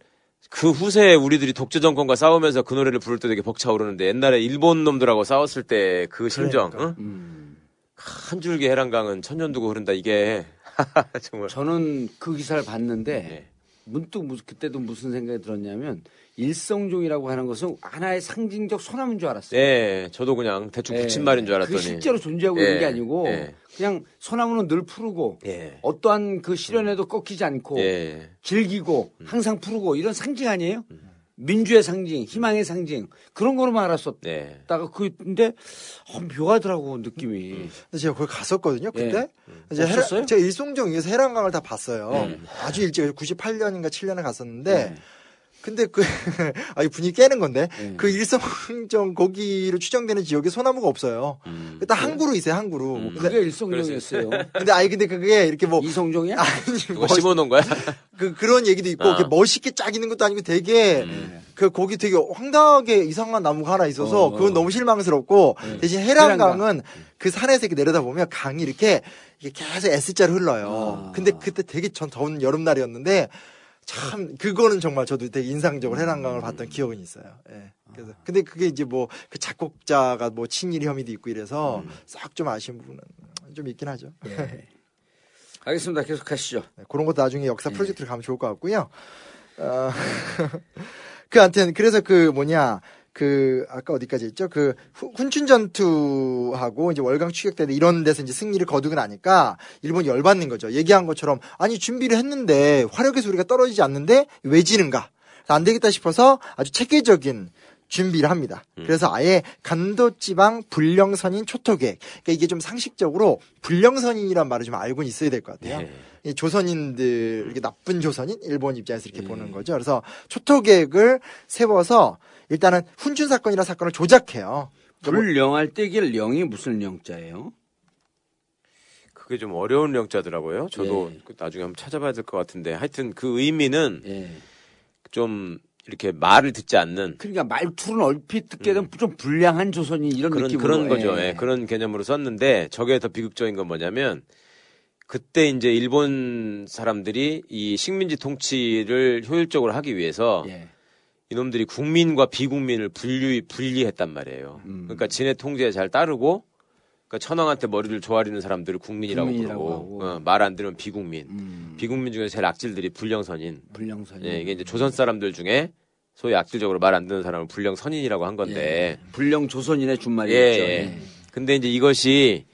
S2: 그 후세에 우리들이 독재 정권과 싸우면서 그 노래를 부를 때 되게 벅차오르는데 옛날에 일본 놈들하고 싸웠을 때 그 심정
S5: 그러니까.
S2: 응?
S4: 음.
S2: 한 줄기 해란강은 천년 두고 흐른다 이게 정말
S4: 저는 그 기사를 봤는데
S2: 예.
S4: 문득 그때도 무슨 생각이 들었냐면 일성종이라고 하는 것은 하나의 상징적 소나무인 줄 알았어요.
S2: 예, 저도 그냥 대충
S4: 예.
S2: 붙인 말인 줄 알았더니.
S4: 실제로 존재하고
S2: 예,
S4: 있는 게 아니고
S2: 예.
S4: 그냥 소나무는 늘 푸르고
S2: 예.
S4: 어떠한 그 시련에도 꺾이지 않고
S2: 예.
S4: 즐기고 항상 푸르고 이런 상징 아니에요? 민주의 상징, 희망의 상징 그런 거로만 알았었다가
S2: 네.
S4: 그 근데 어, 묘하더라고 느낌이.
S5: 근데 제가 거기 갔었거든요. 그때
S4: 예.
S5: 이제
S4: 없었어요?
S5: 제가 일송정 위에서 해랑강을 다 봤어요.
S2: 음.
S5: 아주 일찍 98년인가 7년에 갔었는데
S4: 네.
S5: 근데 그 아, 이 분위기 깨는 건데
S4: 네.
S5: 그 일성정 거기로 추정되는 지역에 소나무가 없어요.
S2: 음.
S5: 딱 항구로 있어요, 항구로.
S2: 음.
S5: 근데,
S4: 그게 일성종이었어요.
S5: 근데 아니 근데 그게 이렇게 뭐
S4: 이성종이야?
S5: 아니
S2: 누가
S5: 뭐,
S2: 심어놓은 거야?
S5: 그 그런 얘기도 있고
S2: 아.
S5: 이렇게 멋있게 짝 있는 것도 아니고 되게
S2: 음.
S5: 그 거기 되게 황당하게 이상한 나무가 하나 있어서
S4: 어.
S5: 그건 너무 실망스럽고
S4: 네.
S5: 대신 해랑강은
S4: 해랑강.
S5: 그 산에서 이렇게 내려다 보면 강이 이렇게 이게 계속 S자로 흘러요.
S4: 아.
S5: 근데 그때 되게 전 더운 여름날이었는데 참 그거는 정말 저도 되게 인상적으로 해랑강을 봤던 기억은 있어요. 예. 그래서 근데 그게 이제 뭐 그 작곡자가 뭐 친일 혐의도 있고 이래서 싹 좀 아쉬운 부분은 좀 있긴 하죠.
S4: 예. 알겠습니다. 계속 하시죠.
S5: 네, 그런 것도 나중에
S4: 예.
S5: 역사 프로젝트로 가면 좋을 것 같고요. 어, 그, 아무튼, 그래서 그 뭐냐, 그, 아까 어디까지 했죠? 그, 후- 훈춘 전투하고 이제 월강 추격대 이런 데서 이제 승리를 거두고 나니까 일본이 열받는 거죠. 얘기한 것처럼, 아니, 준비를 했는데 화력의 소리가 떨어지지 않는데 왜 지는가? 안 되겠다 싶어서 아주 체계적인 준비를 합니다. 그래서 아예 간도지방 불령선인 초토 계획. 그러니까 이게 좀 상식적으로 불령선인이란 말을 좀 알고는 있어야 될 것 같아요.
S2: 예.
S5: 이 조선인들 이렇게 나쁜 조선인 일본 입장에서 이렇게 보는 거죠. 그래서 초토 계획을 세워서 일단은 훈춘 사건이라는 사건을 조작해요.
S4: 불령할 때 이게 령이 무슨 령자예요?
S2: 그게 좀 어려운 영자더라고요. 저도
S4: 예.
S2: 그 나중에 한번 찾아봐야 될 것 같은데 하여튼 그 의미는
S4: 예.
S2: 좀 이렇게 말을 듣지 않는
S4: 그러니까 말투는 얼핏 듣게 되면 좀 불량한 조선인 이런
S2: 그런
S4: 느낌으로
S2: 그런 거죠.
S4: 예.
S2: 예, 그런 개념으로 썼는데 저게 더 비극적인 건 뭐냐면 그때 이제 일본 사람들이 이 식민지 통치를 효율적으로 하기 위해서
S4: 예.
S2: 이놈들이 국민과 비국민을 분리 분리했단 말이에요.
S4: 음.
S2: 그러니까 진해 통제에 잘 따르고 그러니까 천황한테 머리를 조아리는 사람들을 국민이라고,
S4: 국민이라고
S2: 부르고
S4: 하고.
S2: 말안 들으면 비국민.
S4: 음,
S2: 비국민 중에 제일 악질들이 불령선인.
S4: 불령선인.
S2: 예, 이게 이제 조선 사람들 중에 소위 악질적으로 말 안 듣는 사람을 불령선인이라고 한 건데.
S4: 불령 조선인의 준말이죠.
S2: 예, 예. 근데 이제 이것이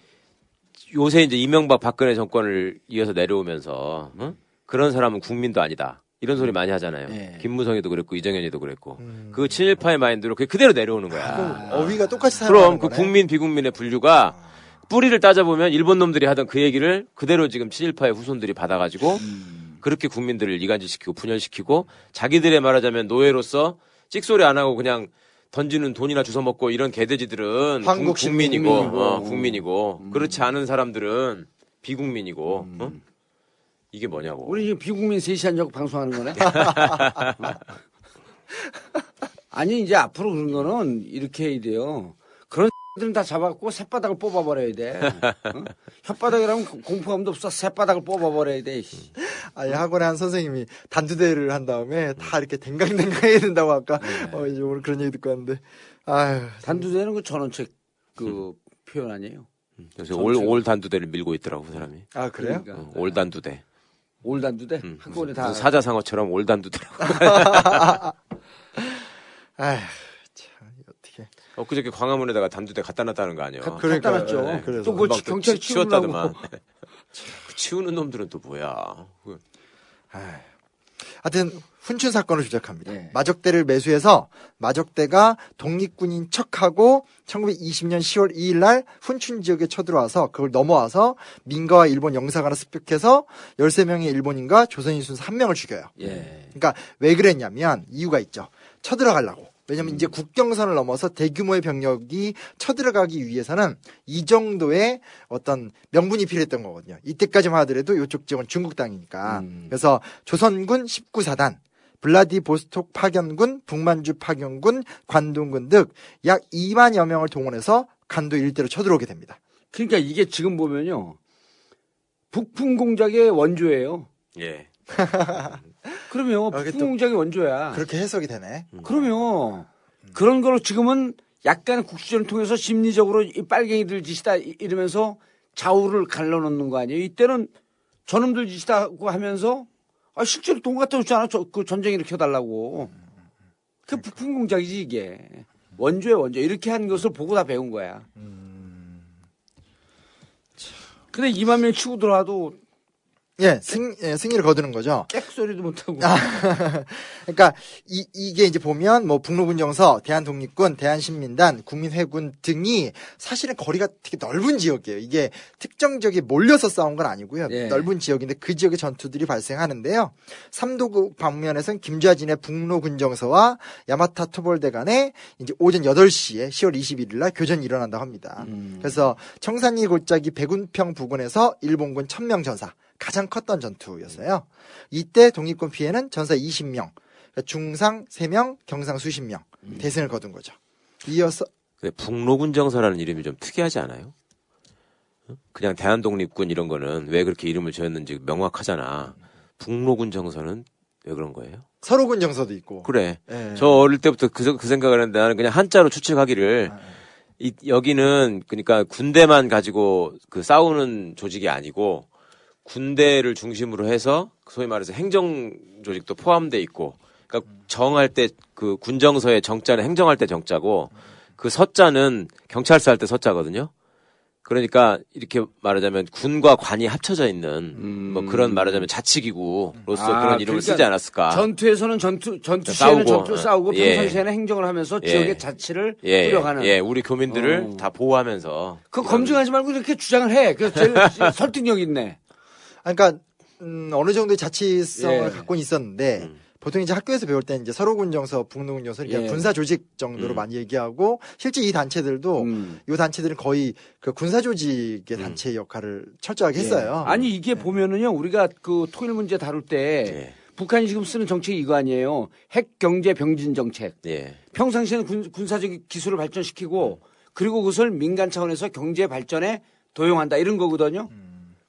S2: 요새 이제 이명박 박근혜 정권을 이어서 내려오면서 어? 그런 사람은 국민도 아니다. 이런 소리 많이 하잖아요.
S4: 예.
S2: 김무성이도 그랬고 이정현이도 그랬고
S5: 음.
S2: 그 친일파의 마인드로 그게 그대로 내려오는 거야.
S5: 그럼 어휘가 똑같이
S2: 그럼 그
S5: 거네.
S2: 국민 비국민의 분류가 뿌리를 따져보면 일본 놈들이 하던 그 얘기를 그대로 지금 친일파의 후손들이 받아가지고
S5: 음.
S2: 그렇게 국민들을 이간질시키고 분열시키고 자기들의 말하자면 노예로서 찍소리 안 하고 그냥 던지는 돈이나 주워 먹고 이런 개돼지들은
S5: 한국
S2: 국- 국 민이고. 어, 국민이고
S5: 음.
S2: 그렇지 않은 사람들은 비국민이고 어? 이게 뭐냐고.
S4: 우리 지금 비국민 앉아고 방송하는 거네. 아니 이제 앞으로 그런 거는 이렇게 해야 돼요. 그런 들은 다 잡았고 새바닥을 뽑아버려야 돼. 어? 혓바닥이라면 공포감도 없어. 새바닥을 뽑아버려야 돼. 씨.
S5: 아니 학원에 한 선생님이 단두대를 한 다음에 다 이렇게 댕강댕강 해야 된다고 아까
S2: 네.
S5: 어, 이제 오늘 그런 얘기 듣고 왔는데 아유
S4: 단두대는 그 전원책 그 표현 아니에요.
S2: 요새 올, 올 단두대를 밀고 있더라고 그 사람이.
S5: 아 그래요?
S4: 그러니까.
S2: 어, 올 단두대.
S4: 올 단두대
S2: 음,
S4: 한꺼번에 다
S2: 사자상어처럼 올 단두대라고.
S5: 아휴
S2: 엊그저께 광화문에다가 단두대 갖다 놨다는 거 아니에요?
S4: 가-
S5: 그러니까요.
S4: 갖다 놨죠.
S5: 네, 그래서.
S4: 또 그걸
S2: 금방 또
S4: 경찰이
S2: 치- 치웠다더만. 그 치우는 놈들은 또 뭐야? 그-
S5: 하여튼 훈춘 사건을 조작합니다.
S4: 예.
S5: 마적대를 매수해서 마적대가 독립군인 척하고 1920년 10월 2일 날 훈춘 지역에 쳐들어와서 그걸 넘어와서 민가와 일본 영사관을 습격해서 13명의 일본인과 조선인 순사 1명을 죽여요.
S4: 예.
S5: 그러니까 왜 그랬냐면 이유가 있죠. 쳐들어가려고. 왜냐면 이제 국경선을 넘어서 대규모의 병력이 쳐들어가기 위해서는 이 정도의 어떤 명분이 필요했던 거거든요. 이때까지만 하더라도 이쪽 지역은 중국 땅이니까.
S4: 음.
S5: 그래서 조선군 19사단, 블라디보스톡 파견군, 북만주 파견군, 관동군 등 약 2만여 명을 동원해서 간도 일대로 쳐들어오게 됩니다.
S4: 그러니까 이게 지금 보면요. 북풍 공작의 원조예요.
S2: 예.
S4: 그러면
S5: 아,
S4: 북풍
S5: 또
S4: 공작의 원조야.
S5: 그렇게 해석이 되네.
S4: 그러면 그런 거로 지금은 약간 국수전을 통해서 심리적으로 이 빨갱이들 짓이다 이- 이러면서 좌우를 갈라놓는 거 아니에요? 이때는 저놈들 짓이다고 하면서 아, 실제로 돈 갖다 줬잖아. 저, 그 전쟁 일으켜 달라고. 그 부품 공작이지, 이게. 원조에 원조. 이렇게 한 것을 보고 다 배운 거야. 근데 2만 명 치고 들어와도
S5: 예, 승, 예, 승리를 거두는 거죠.
S4: 꽥소리도 못하고.
S5: 그러니까 이, 이게 이제 보면 뭐 북로군정서, 대한독립군, 대한신민단, 국민회군 등이 사실은 거리가 되게 넓은 지역이에요. 이게 특정 지역에 몰려서 싸운 건 아니고요.
S4: 예.
S5: 넓은 지역인데 그 지역의 전투들이 발생하는데요. 삼도국 방면에서는 김좌진의 북로군정서와 야마타 토벌대 간에 이제 오전 8시에 10월 21일 날 교전이 일어난다고 합니다.
S4: 음.
S5: 그래서 청산리 골짜기 백운평 부근에서 일본군 1000명 전사 가장 컸던 전투였어요. 이때 독립군 피해는 전사 20명, 그러니까 중상 3명, 경상 수십 명 대승을 거둔 거죠. 이어서
S2: 근데 북로군정서라는 이름이 좀 특이하지 않아요? 응? 그냥 대한독립군 이런 거는 왜 그렇게 이름을 지었는지 명확하잖아. 북로군 정서는 왜 그런 거예요?
S5: 서로군 정서도 있고.
S2: 그래.
S5: 예.
S2: 저 어릴 때부터 그, 그 생각을 했는데 나는 그냥 한자로 추측하기를 이, 여기는 그러니까 군대만 가지고 그 싸우는 조직이 아니고 군대를 중심으로 해서 소위 말해서 행정 조직도 포함돼 있고 그러니까 정할 때 그 군정서의 정자는 행정할 때 정자고 그 서자는 경찰서 할 때 서자거든요. 그러니까 이렇게 말하자면 군과 관이 합쳐져 있는 뭐 그런 말하자면 자치기구로서
S4: 아,
S2: 그런 이름을
S4: 그러니까
S2: 쓰지 않았을까.
S4: 전투에서는 전투, 전투 시에는
S2: 싸우고,
S4: 전투 싸우고
S2: 예.
S4: 평상시에는 행정을 하면서
S2: 예.
S4: 지역의 자치를
S2: 예,
S4: 꾸려가는.
S2: 예, 우리 교민들을
S4: 어.
S2: 다 보호하면서
S4: 그 검증하지 말고 이렇게 주장을 해. 그 제일 설득력 있네.
S5: 그러니까 음, 어느 정도의 자치성을
S4: 예.
S5: 갖고 있었는데 보통 이제 학교에서 배울 때는 이제 서로군정서, 북로군정서 이렇게
S4: 예.
S5: 군사 조직 정도로
S2: 음.
S5: 많이 얘기하고 실제 이 단체들도
S4: 음.
S5: 이 단체들은 거의 그 군사 조직의 단체 역할을 철저하게 했어요.
S4: 예. 아니 이게 보면은요 우리가 그 통일 문제 다룰 때
S2: 예.
S4: 북한이 지금 쓰는 정책이 이거 아니에요. 핵 경제 병진 정책.
S2: 예.
S4: 평상시에는 군, 군사적 기술을 발전시키고 그리고 그것을 민간 차원에서 경제 발전에 도용한다 이런 거거든요.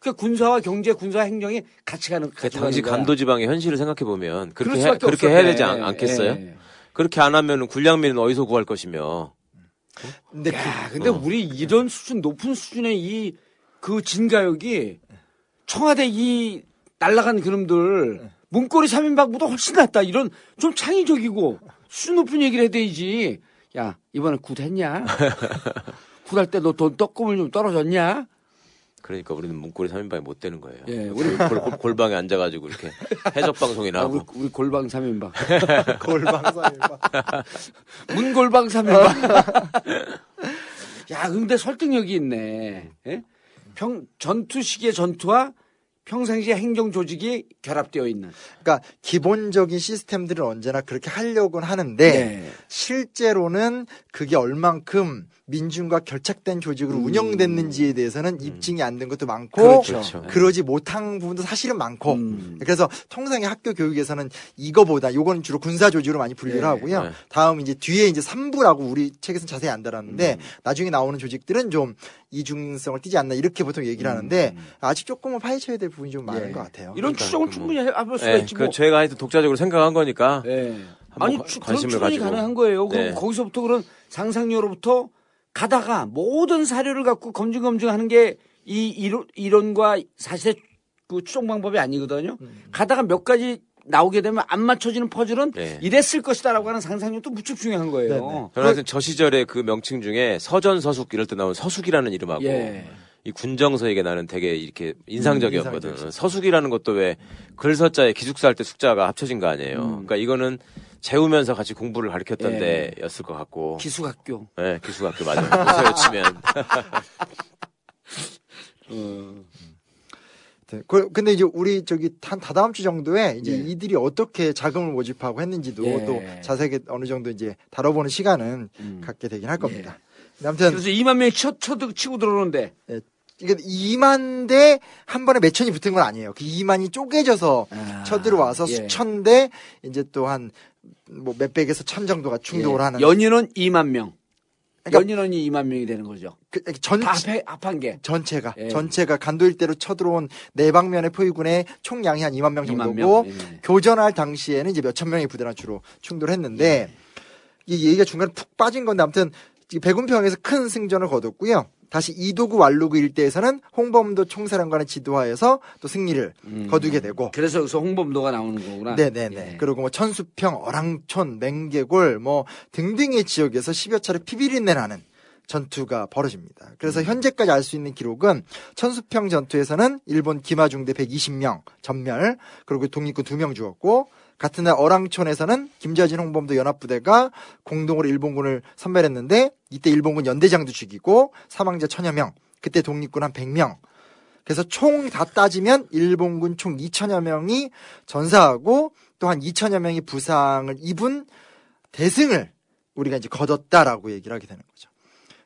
S4: 그 군사와 경제, 군사 행정이 같이 가는
S2: 그
S4: 같이
S2: 당시
S4: 가는 거야.
S2: 간도 지방의 현실을 생각해 보면 그렇게 해, 그렇게
S4: 없었네.
S2: 해야 되지 않, 않겠어요?
S4: 예.
S2: 그렇게 안 하면 군량미는 어디서 구할 것이며.
S5: 근데
S4: 야, 근데
S2: 어.
S4: 우리 이런 수준 높은 수준의 이 그 진가역이 청와대 이 날라간 그놈들 문고리 3인 방보다 훨씬 낫다. 이런 좀 창의적이고 수준 높은 얘기를 해야 되지. 야, 이번에 굿 했냐? 굿할 때 너 돈 떡고물 좀 떨어졌냐?
S2: 그러니까 우리는 문고리 3인방이 못 되는 거예요.
S4: 예,
S2: 우리 골, 골- 골방에 앉아가지고 이렇게 해적 방송이나
S4: 아,
S2: 하고.
S4: 우리, 우리 골방 3인방.
S5: 골방사일방.
S4: 문골방 3인방. 야, 근데 설득력이 있네. 예? 평, 전투 시기의 전투와 평상시의 행정 조직이 결합되어 있는.
S5: 그러니까 기본적인 시스템들은 언제나 그렇게 하려고는 하는데
S4: 네.
S5: 실제로는 그게 얼만큼 민중과 결착된 조직으로 운영됐는지에 대해서는 입증이 안 된 것도 많고
S4: 음. 그렇죠. 네.
S5: 그러지 못한 부분도 사실은 많고
S4: 음.
S5: 그래서 통상의 학교 교육에서는 이거보다 요건 주로 군사 조직으로 많이 분류를
S4: 네.
S5: 하고요.
S2: 네.
S5: 다음 이제 뒤에 이제 3부라고 우리 책에서는 자세히 안 달았는데
S4: 음.
S5: 나중에 나오는 조직들은 좀 이중성을 띠지 않나 이렇게 보통 얘기를 하는데 아직 조금은 파헤쳐야 될 부분이 좀 많은
S4: 음. 예.
S5: 것 같아요.
S4: 이런 추정을 충분히 해- 해볼 수가
S2: 예,
S4: 있지 뭐.
S2: 그 제가 하여튼 독자적으로 생각한 거니까.
S4: 예. 아니 그런
S2: 관심을
S4: 추정이
S2: 가지고.
S4: 가능한 거예요. 그럼
S2: 네.
S4: 거기서부터 그런 상상력으로부터 가다가 모든 사료를 갖고 검증 검증하는 게 이 이론, 이론과 사실의 그 추정 방법이 아니거든요.
S2: 음.
S4: 가다가 몇 가지 나오게 되면 안 맞춰지는 퍼즐은
S2: 네.
S4: 이랬을 것이다라고 하는 상상력도 무척 중요한 거예요.
S5: 네, 네.
S2: 저는 하여튼 저 시절에 그 명칭 중에 서전 서숙 이럴 때 나온 서숙이라는 이름하고
S4: 예.
S2: 이 군정서에게 나는 되게 이렇게 인상적이었거든.
S5: 음.
S2: 서숙이라는 것도 왜 글서자에 기숙사 할 때 숙자가 합쳐진 거 아니에요.
S4: 음.
S2: 그러니까 이거는 재우면서 같이 공부를 가르쳤던 데였을 것 같고.
S4: 예. 기숙학교.
S2: 네, 기숙학교 맞아요. 요새로 치면.
S5: 네. 그- 근데 이제 우리 저기 한 다다음 주 정도에 이제
S4: 예.
S5: 이들이 어떻게 자금을 모집하고 했는지도
S4: 예.
S5: 또 자세하게 어느 정도 이제 다뤄보는 시간은
S4: 음.
S5: 갖게 되긴 할 겁니다. 근데 아무튼
S4: 그래서 2만 명이 쳐, 쳐, 치고 들어오는데
S5: 이게 2만 대 한 번에 몇 천이 붙은 건 아니에요. 그 2만이 쪼개져서
S4: 아,
S5: 쳐들어와서
S4: 예.
S5: 수천 대 이제 또 한 뭐 몇백에서 천 정도가 충돌을
S4: 예.
S5: 하는
S4: 연인원 2만 명.
S5: 그러니까-
S4: 연인원이 2만 명이 되는 거죠.
S5: 그,
S4: 전다 합해, 합한 게.
S5: 전체가
S4: 예.
S5: 전체가 간도 일대로 쳐들어온 네 방면의 포위군의 총량이 한 2만 명
S4: 2만
S5: 정도고
S4: 명. 예.
S5: 교전할 당시에는 이제 몇 천 명의 부대랑 주로 충돌했는데
S4: 예.
S5: 이 얘기가 중간에 푹 빠진 건데 아무튼 이 백운평에서 큰 승전을 거뒀고요. 다시 이도구 완루구 일대에서는 홍범도 총사령관의 지도하에서 또 승리를
S4: 음.
S5: 거두게 되고
S4: 그래서 여기서 홍범도가 나오는 거구나.
S5: 네네네.
S4: 예.
S5: 그리고 뭐 천수평, 어랑촌, 맹계골 뭐 등등의 지역에서 10여 차례 피비린내 나는 전투가 벌어집니다. 그래서
S4: 음.
S5: 현재까지 알 수 있는 기록은 천수평 전투에서는 일본 기마중대 120명 전멸, 그리고 독립군 2명 죽었고 같은 날 어랑촌에서는 김자진 홍범도 연합부대가 공동으로 일본군을 선멸했는데 이때 일본군 연대장도 죽이고 사망자 천여 명, 그때 독립군 한 100명. 그래서 총 다 따지면 일본군 총 2천여 명이 전사하고 또 한 2천여 명이 부상을 입은 대승을 우리가 이제 거뒀다라고 얘기를 하게 되는 거죠.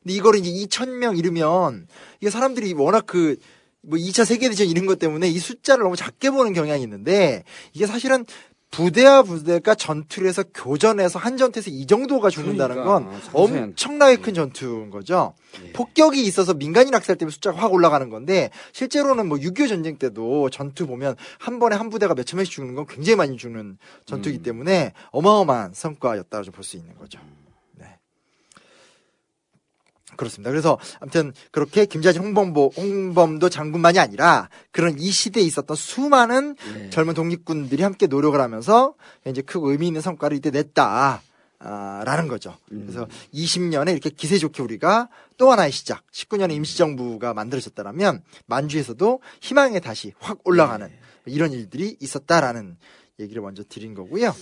S5: 근데 이거를 이제 2천명 이르면 이게 사람들이 워낙 그뭐 2차 세계대전 이런 것 때문에 이 숫자를 너무 작게 보는 경향이 있는데 이게 사실은 부대와 부대가 전투를 해서 교전해서 한 전투에서 이 정도가 죽는다는 건
S4: 그러니까, 상세한.
S5: 엄청나게 큰 전투인 거죠. 폭격이 있어서 민간인 학살 때문에 숫자가 확 올라가는 건데 실제로는 뭐 6.25 전쟁 때도 전투 보면 한 번에 한 부대가 몇천 명씩 죽는 건 굉장히 많이 죽는 전투이기 때문에 어마어마한 성과였다고 좀볼수 있는 거죠. 네. 그렇습니다. 그래서 아무튼 그렇게 김자진 홍범보 홍범도 장군만이 아니라 그런 이 시대에 있었던 수많은
S4: 예.
S5: 젊은 독립군들이 함께 노력을 하면서 이제 크고 의미 있는 성과를 이때 냈다. 아, 라는 거죠. 그래서 20년에 이렇게 기세 좋게 우리가 또 하나의 시작, 19년에 임시정부가 만들어졌다면 만주에서도 희망에 다시 확 올라가는 이런 일들이 있었다라는 얘기를 먼저 드린 거고요.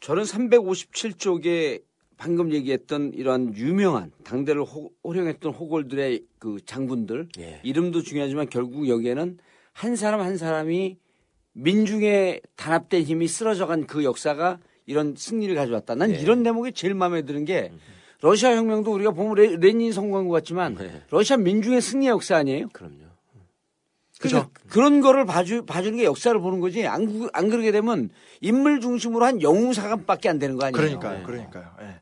S4: 저는 357쪽에 방금 얘기했던 이런 유명한 당대를 호, 호령했던 호골들의 그 장군들
S2: 예.
S4: 이름도 중요하지만 결국 여기에는 한 사람 한 사람이 민중의 단합된 힘이 쓰러져간 그 역사가 이런 승리를 가져왔다. 난
S2: 예.
S4: 이런 대목이 제일 마음에 드는 게 러시아 혁명도 우리가 보면 레, 레닌 성공한 것 같지만
S2: 네.
S4: 러시아 민중의 승리 역사 아니에요?
S2: 그럼요.
S4: 그러니까 그런 거를 봐주, 봐주는 게 역사를 보는 거지. 안, 그- 안 그러게 되면 인물 중심으로 한 영웅사관밖에 안 되는 거 아니에요?
S5: 그러니까요, 그러니까요. 예, 예.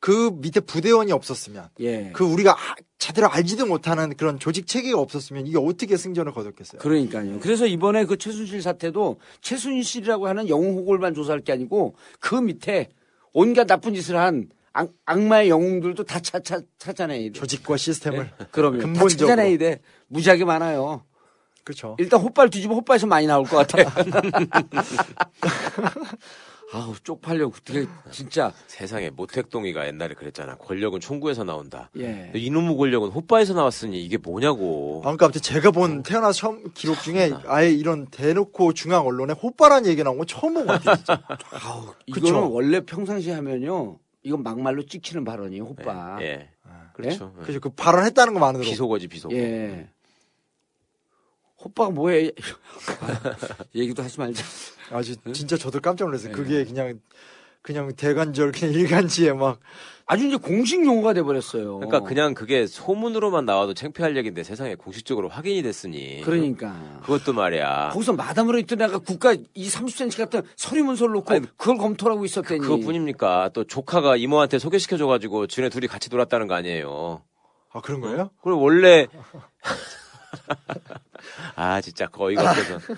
S5: 그 밑에 부대원이 없었으면,
S4: 예.
S5: 그 우리가 아- 제대로 알지도 못하는 그런 조직 체계가 없었으면 이게 어떻게 승전을 거뒀겠어요?
S4: 그러니까요. 그래서 이번에 그 최순실 사태도 최순실이라고 하는 영웅 호골만 조사할 게 아니고 그 밑에 온갖 나쁜 짓을 한 악, 악마의 영웅들도 다 차, 차, 찾아내야 돼.
S5: 조직과 시스템을
S4: 그러면 다
S5: 근본적으로.
S4: 찾아내야 돼. 무지하게 많아요.
S5: 그렇죠.
S4: 일단 호빨 뒤집어 호빨에서 많이 나올 것 같아. 아우 쪽팔려 어떻게 진짜
S2: 세상에 모택동이가 옛날에 그랬잖아. 권력은 총구에서 나온다.
S4: 예.
S2: 이놈의 권력은 호빠에서 나왔으니 이게 뭐냐고.
S5: 아, 그러니까 아무튼 제가 본 태어나서 처음 기록 중에 아예 이런 대놓고 중앙 언론에 호빠란 얘기 나온 건 처음 본 것 같아요. 진짜.
S4: 아우
S5: 그쵸?
S4: 이거는 원래 평상시에 하면요. 이건 막말로 찍히는 발언이에요, 호빠.
S2: 예. 그렇죠. 예.
S5: 그죠. 그 발언했다는 것만으로.
S2: 비속어지 비속어.
S4: 예. 호빠가 뭐해? 얘기도 하지 말자.
S5: 아, 지- 진짜 저도 깜짝 놀랐어요. 그게 그냥 그냥 대관절 그냥 일간지에 막
S4: 아주 이제 공식 용어가 돼 버렸어요.
S2: 그러니까 그냥 그게 소문으로만 나와도 창피할 얘기인데 세상에 공식적으로 확인이 됐으니.
S4: 그러니까.
S2: 그것도 말이야.
S4: 거기서 마담으로 있던 애가 국가 이 30cm 같은 서류 문서를 놓고 그걸 검토하고 있었대니.
S2: 그것뿐입니까? 또 조카가 이모한테 소개시켜줘가지고 지네 둘이 같이 놀았다는 거 아니에요.
S5: 아 그런 거예요?
S2: 그리고 원래 아 진짜 거의가 없어서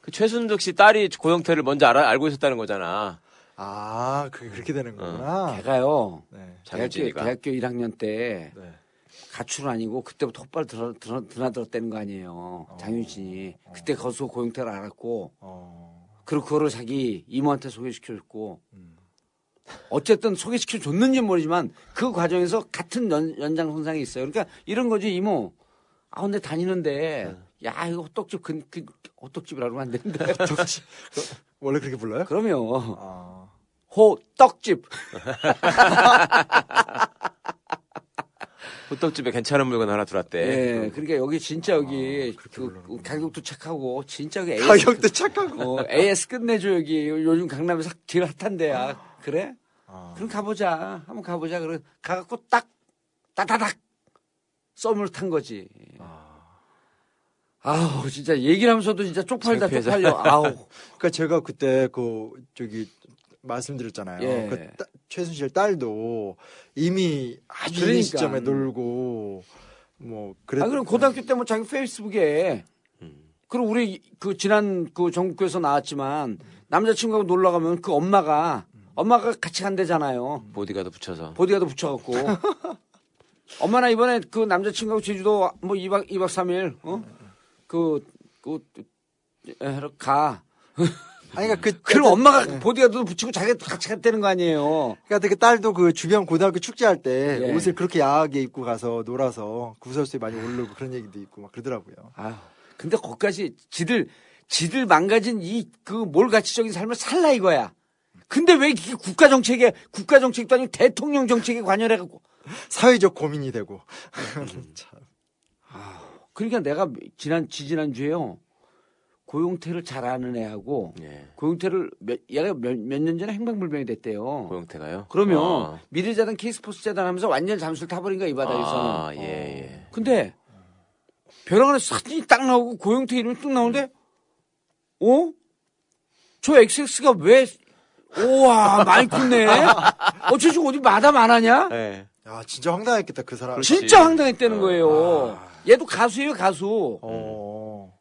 S2: 그 최순득 씨 딸이 고영태를 먼저 알아, 알고 있었다는 거잖아.
S5: 아, 그게 그렇게 되는 거구나.
S4: 걔가요.
S5: 네.
S4: 대학교. 대학교 1학년 때
S5: 네.
S4: 가출은 아니고 그때부터 헛발 드러, 드러, 드나들었다는 거 아니에요. 장윤진이. 그때 거기서 고영태를 알았고
S5: 어.
S4: 그리고 그거를 자기 이모한테 소개시켜줬고 어쨌든 소개시켜줬는지 모르지만 그 과정에서 같은 연, 연장선상에 있어요. 그러니까 이런 거지 이모. 아 근데 다니는데 야 이거 호떡집 그, 그 호떡집이라고 하면 안 되는데.
S5: 원래 그렇게 불러요?
S4: 그럼요.
S5: 아.
S4: 호떡집.
S2: 호떡집에 괜찮은 물건 하나 들어왔대.
S4: 예, 그러니까 여기 진짜 여기 그 가격도 착하고 진짜 여기 AS,
S5: 가격도 착하고.
S4: 어, AS 끝내줘 여기 요즘 강남에서 길 핫한 데야 그래?
S5: 아.
S4: 그럼 가보자 한번 가보자 그래 가갖고 딱 따다닥 썸을 탄 거지. 아우 진짜 얘기를 하면서도 진짜 쪽팔다. 쪽팔려. 아우
S5: 그러니까 제가 그때 그 저기 말씀드렸잖아요.
S4: 예.
S5: 그 따- 최순실 딸도 이미 아주
S4: 그러니까.
S5: 시점에 놀고 뭐 그랬.
S4: 아 그럼 고등학교 때 뭐 자기 페이스북에 그리고 우리 그 지난 그 전국교에서 나왔지만 남자친구하고 놀러 가면 그 엄마가 엄마가 같이 간대잖아요.
S2: 보디가드 붙여서.
S4: 보디가드 붙여갖고 엄마 나 이번에 그 남자친구하고 제주도 뭐 2박 2박 3일 어? 그, 그, 에, 가.
S5: 아니, 그러니까 그,
S4: 그럼
S5: 그-
S4: 엄마가
S5: 예.
S4: 보디가드도 붙이고 자기가 같이 갔다는 거 아니에요.
S5: 그러니까 그 딸도 그 주변 고등학교 축제할 때
S4: 예.
S5: 옷을 그렇게 야하게 입고 가서 놀아서 구설수에 많이 오르고 그런 얘기도 있고 막 그러더라고요.
S4: 아, 근데 거기까지 지들 지들 망가진 이 그 몰 가치적인 삶을 살라 이거야. 근데 왜 이게 국가 정책에 국가 정책도 아니고 대통령 정책에 관여해 갖고
S5: 사회적 고민이 되고. 참.
S4: 그러니까 내가 지난 지지난 주에요. 고용태를 잘 아는 애하고
S2: 예.
S4: 고용태를 몇, 얘가 몇년 전에 행방불명이 됐대요.
S2: 고영태가요?
S4: 그러면
S2: 아.
S4: 미래재단 K스포츠 재단 하면서 완전 잠수를 타버린 거야 이 바닥에서.
S2: 아, 예, 예.
S4: 근데 벼랑 안에 사진이 딱 나오고 고영태 이름이 뚝 나오는데 어? 저 XX가 왜 우와 많이 컸네 어, 저 지금 어디 마담 안 하냐?
S2: 예.
S5: 야, 진짜 황당했겠다, 그 사람.
S2: 그렇지.
S4: 진짜 황당했다는 거예요. 얘도 가수예요 가수.
S5: 어.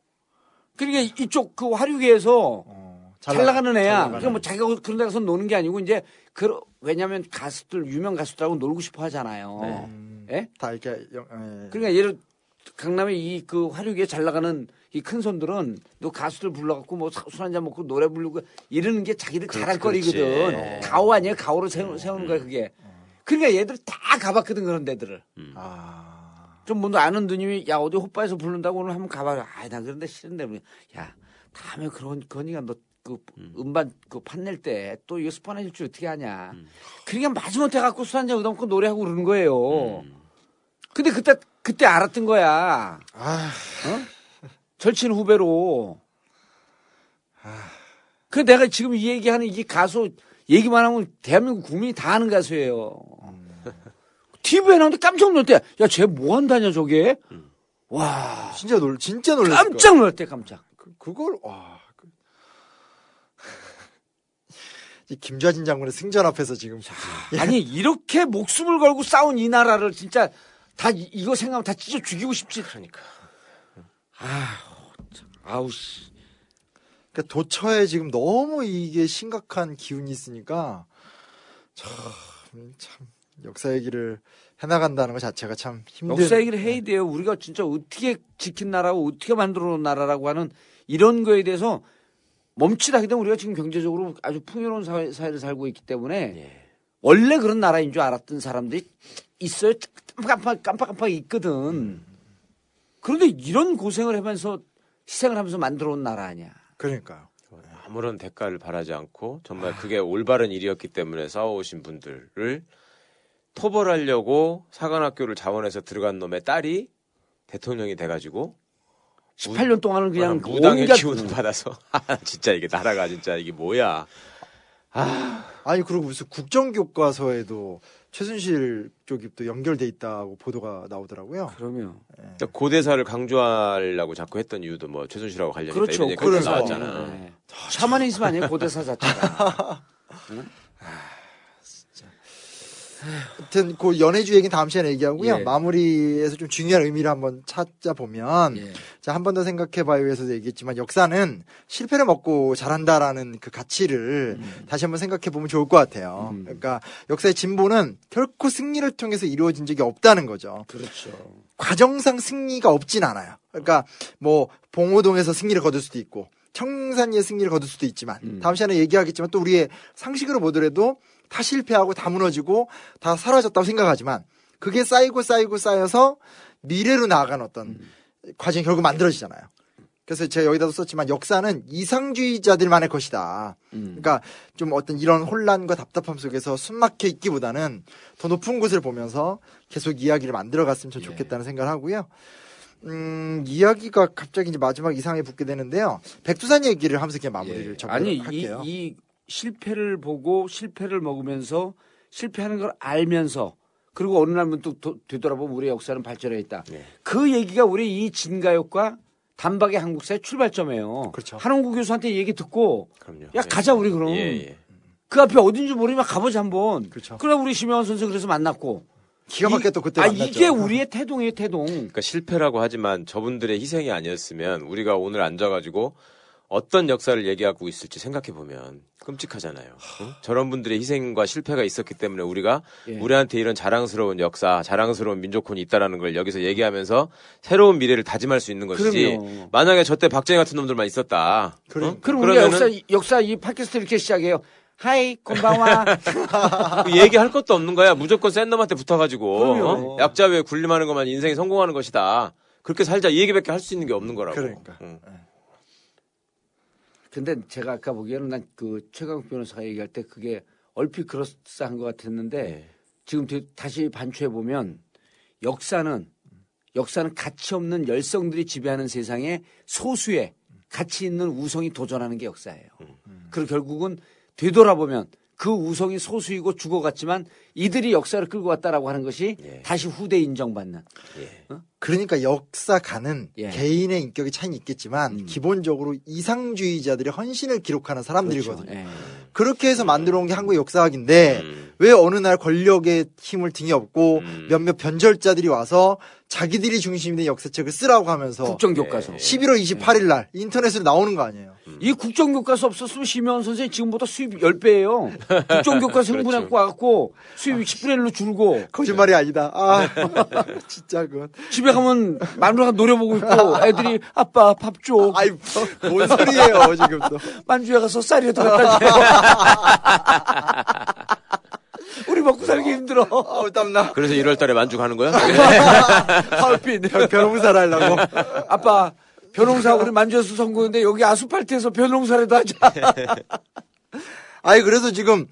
S4: 그러니까 이쪽 그 화류계에서
S5: 어.
S4: 잘, 나가는 애야. 그러니까 뭐 자기가 그런 데 가서 노는 게 아니고 이제 그 왜냐면 가수들 유명 가수들하고 놀고 싶어 하잖아요.
S5: 음,
S4: 예?
S5: 다 이렇게, 영- 예.
S4: 그러니까 예를 강남에 이그 화류계 잘 나가는 이 큰 손들은 너 가수들 불러갖고 뭐술 한잔 먹고 노래 부르고 이러는 게 자기들 잘할
S2: 그렇지.
S4: 거리거든. 가오 아니야? 가오로 세우, 세우 는 거야 그게. 그러니까 얘들 다 가봤거든 그런 데들을.
S5: 아.
S4: 좀뭐 아는 누님이 야 어디 호빠에서 부른다고 오늘 한번 가봐라. 아나 그런데 싫은데 뭐. 야 다음에 그런 거니까 너 그 음반 그 판낼 때 또 이거 스파내줄 줄 어떻게 하냐. 그러니까 마지못해 갖고 술 한잔 얻어먹고 노래하고 그러는 거예요. 근데 그때 그때 알았던 거야.
S5: 아,
S4: 절친 후배로. 그 내가 지금 이 얘기하는 이 가수 얘기만 하면 대한민국 국민이 다 아는 가수예요. TV에 나오는데 깜짝 놀랐대. 야, 쟤 뭐 한다냐, 저게? 와,
S5: 진짜 놀, 진짜 거야.
S4: 깜짝 놀랐대, 깜짝.
S5: 그, 그걸, 와. 그... 이 김좌진 장군의 승전 앞에서 지금.
S4: 아니, 이렇게 목숨을 걸고 싸운 이 나라를 진짜 다 이- 이거 생각하면 다 찢어 죽이고 싶지. 그러니까. 아우, 참, 아우, 씨.
S5: 그러니까 도처에 지금 너무 이게 심각한 기운이 있으니까 참, 참 역사 얘기를 해나간다는 것 자체가 참 힘든.
S4: 역사 얘기를 해야 돼요. 우리가 진짜 어떻게 지킨 나라고 어떻게 만들어 놓은 나라라고 하는 이런 거에 대해서 멈칫하게 되면 우리가 지금 경제적으로 아주 풍요로운 사회, 사회를 살고 있기 때문에
S2: 예.
S4: 원래 그런 나라인 줄 알았던 사람들이 있어요. 깜빡, 깜빡깜빡 있거든. 그런데 이런 고생을 하면서 희생을 하면서 만들어 온 나라 아니야.
S5: 그러니까요.
S2: 아무런 대가를 바라지 않고 정말 그게 올바른 일이었기 때문에 싸워오신 분들을 토벌하려고 사관학교를 자원해서 들어간 놈의 딸이 대통령이 돼가지고
S4: 18년 동안은 그냥
S2: 무당의
S4: 온갖
S2: 기운을 받아서 진짜 이게 나라가 진짜 이게 뭐야
S5: 아니 그리고 무슨 국정교과서에도 최순실 쪽이 또 연결돼 있다고 보도가 나오더라고요.
S4: 그러면
S2: 그러니까 고대사를 강조하려고 자꾸 했던 이유도 뭐 최순실하고 관련이 있다
S4: 그렇죠.
S2: 이런 얘기가. 나왔잖아.
S4: 네. 샤머니즘 아니에요 고대사 자체가.
S5: 하여튼 그 연애주 얘기는 다음 시간에 얘기하고요.
S4: 예.
S5: 마무리에서 좀 중요한 의미를 한번 찾아보면
S4: 예.
S5: 자, 한 번 더 생각해봐요에서도 얘기했지만 역사는 실패를 먹고 잘한다라는 그 가치를
S4: 음.
S5: 다시 한번 생각해보면 좋을 것 같아요. 그러니까 역사의 진보는 결코 승리를 통해서 이루어진 적이 없다는 거죠.
S4: 그렇죠.
S5: 과정상 승리가 없진 않아요. 그러니까 뭐 봉오동에서 승리를 거둘 수도 있고 청산리의 승리를 거둘 수도 있지만
S4: 음.
S5: 다음 시간에 얘기하겠지만 또 우리의 상식으로 보더라도 다 실패하고 다 무너지고 다 사라졌다고 생각하지만 그게 쌓이고 쌓이고 쌓여서 미래로 나아가는 어떤
S4: 음.
S5: 과정이 결국 만들어지잖아요. 그래서 제가 여기다도 썼지만 역사는 이상주의자들만의 것이다.
S4: 음.
S5: 그러니까 좀 어떤 이런 혼란과 답답함 속에서 숨막혀 있기보다는 더 높은 곳을 보면서 계속 이야기를 만들어 갔으면 참 좋겠다는 생각을 하고요. 음, 이야기가 갑자기 이제 마지막 이상하게 붙게 되는데요. 백두산 얘기를 하면서 그냥 마무리를 좀
S4: 예. 아니 이,
S5: 할게요.
S4: 이 실패를 보고 실패를 먹으면서 실패하는 걸 알면서 그리고 어느 날면 또 도- 되돌아보면 우리의 역사는 발전해 있다.
S5: 네.
S4: 그 얘기가 우리 이 진가욕과 단박의 한국사의 출발점이에요.
S5: 그렇죠.
S4: 한홍구 교수한테 얘기 듣고
S2: 그럼요.
S4: 야 가자 우리 그럼
S2: 예, 예.
S4: 그 앞에 어딘지 모르면 가보자 한번.
S5: 그렇죠.
S4: 그래 우리 심영원 선생 그래서 만났고.
S5: 기가 막히게 또 그때
S4: 아
S5: 만났죠.
S4: 이게 우리의 태동이에요 태동.
S2: 그러니까 실패라고 하지만 저분들의 희생이 아니었으면 우리가 오늘 앉아가지고 어떤 역사를 얘기하고 있을지 생각해 보면 끔찍하잖아요. 응? 저런 분들의 희생과 실패가 있었기 때문에 우리가
S4: 예.
S2: 우리한테 이런 자랑스러운 역사, 자랑스러운 민족혼이 있다라는 걸 여기서 얘기하면서 새로운 미래를 다짐할 수 있는 것이지.
S4: 그럼요.
S2: 만약에 저때 박정희 같은 놈들만 있었다.
S5: 그러니까.
S2: 응?
S4: 그럼 우리가
S2: 그러면은
S4: 역사 역사 이 팟캐스트 이렇게 시작해요. 하이 곤방와
S2: 그 얘기할 것도 없는 거야. 무조건 센 놈한테 붙어가지고
S4: 그럼요.
S2: 어? 약자 외에 군림하는 것만 인생이 성공하는 것이다. 그렇게 살자 이 얘기밖에 할 수 있는 게 없는 거라고.
S5: 그러니까.
S2: 응.
S4: 근데 제가 아까 보기에는 난 그 최강욱 변호사가 얘기할 때 그게 얼핏 그럴싸한 것 같았는데
S2: 네.
S4: 지금 되- 다시 반추해 보면 역사는 역사는 가치 없는 열성들이 지배하는 세상에 소수의 가치 있는 우성이 도전하는 게 역사예요. 그리고 결국은 되돌아보면 그 우성이 소수이고 죽어갔지만 이들이 역사를 끌고 왔다라고 하는 것이
S2: 예.
S4: 다시 후대 인정받는.
S5: 그러니까 역사가는
S4: 예.
S5: 개인의 인격의 차이는 있겠지만
S4: 음.
S5: 기본적으로 이상주의자들의 헌신을 기록하는 사람들이거든요.
S4: 그렇죠. 예.
S5: 그렇게 해서 만들어 온 게 한국의 역사학인데
S2: 음.
S5: 왜 어느 날 권력의 힘을 등에 업고
S2: 음.
S5: 몇몇 변절자들이 와서 자기들이 중심이 된 역사책을 쓰라고 하면서
S4: 국정교과서.
S5: 11월 28일 날 인터넷으로 나오는 거 아니에요.
S4: 이 국정교과서 없었으면 심혜원 선생님 지금보다 수입 10배예요. 국정교과서 흥분해갖고 와갖고 수입 10분의 1로 줄고
S5: 거짓말이 아니다. 아, 진짜 그건.
S4: 집에 가면 마누라가 노려보고 있고 애들이 아빠 밥 줘.
S5: 아이, 뭔 소리예요, 지금 또.
S4: 만주에 가서 쌀이라도 갖다 줘. 우리 먹고 살기 힘들어.
S5: 아우, 땀나.
S2: 그래서 1월 달에 만주 가는 거야?
S4: 하얼빈.
S5: 변호사를 하려고.
S4: 아빠 변홍사 우리 만주에서 선거인데 여기 아스팔트에서 변홍사라도 하자.
S5: 아니, 그래서 지금,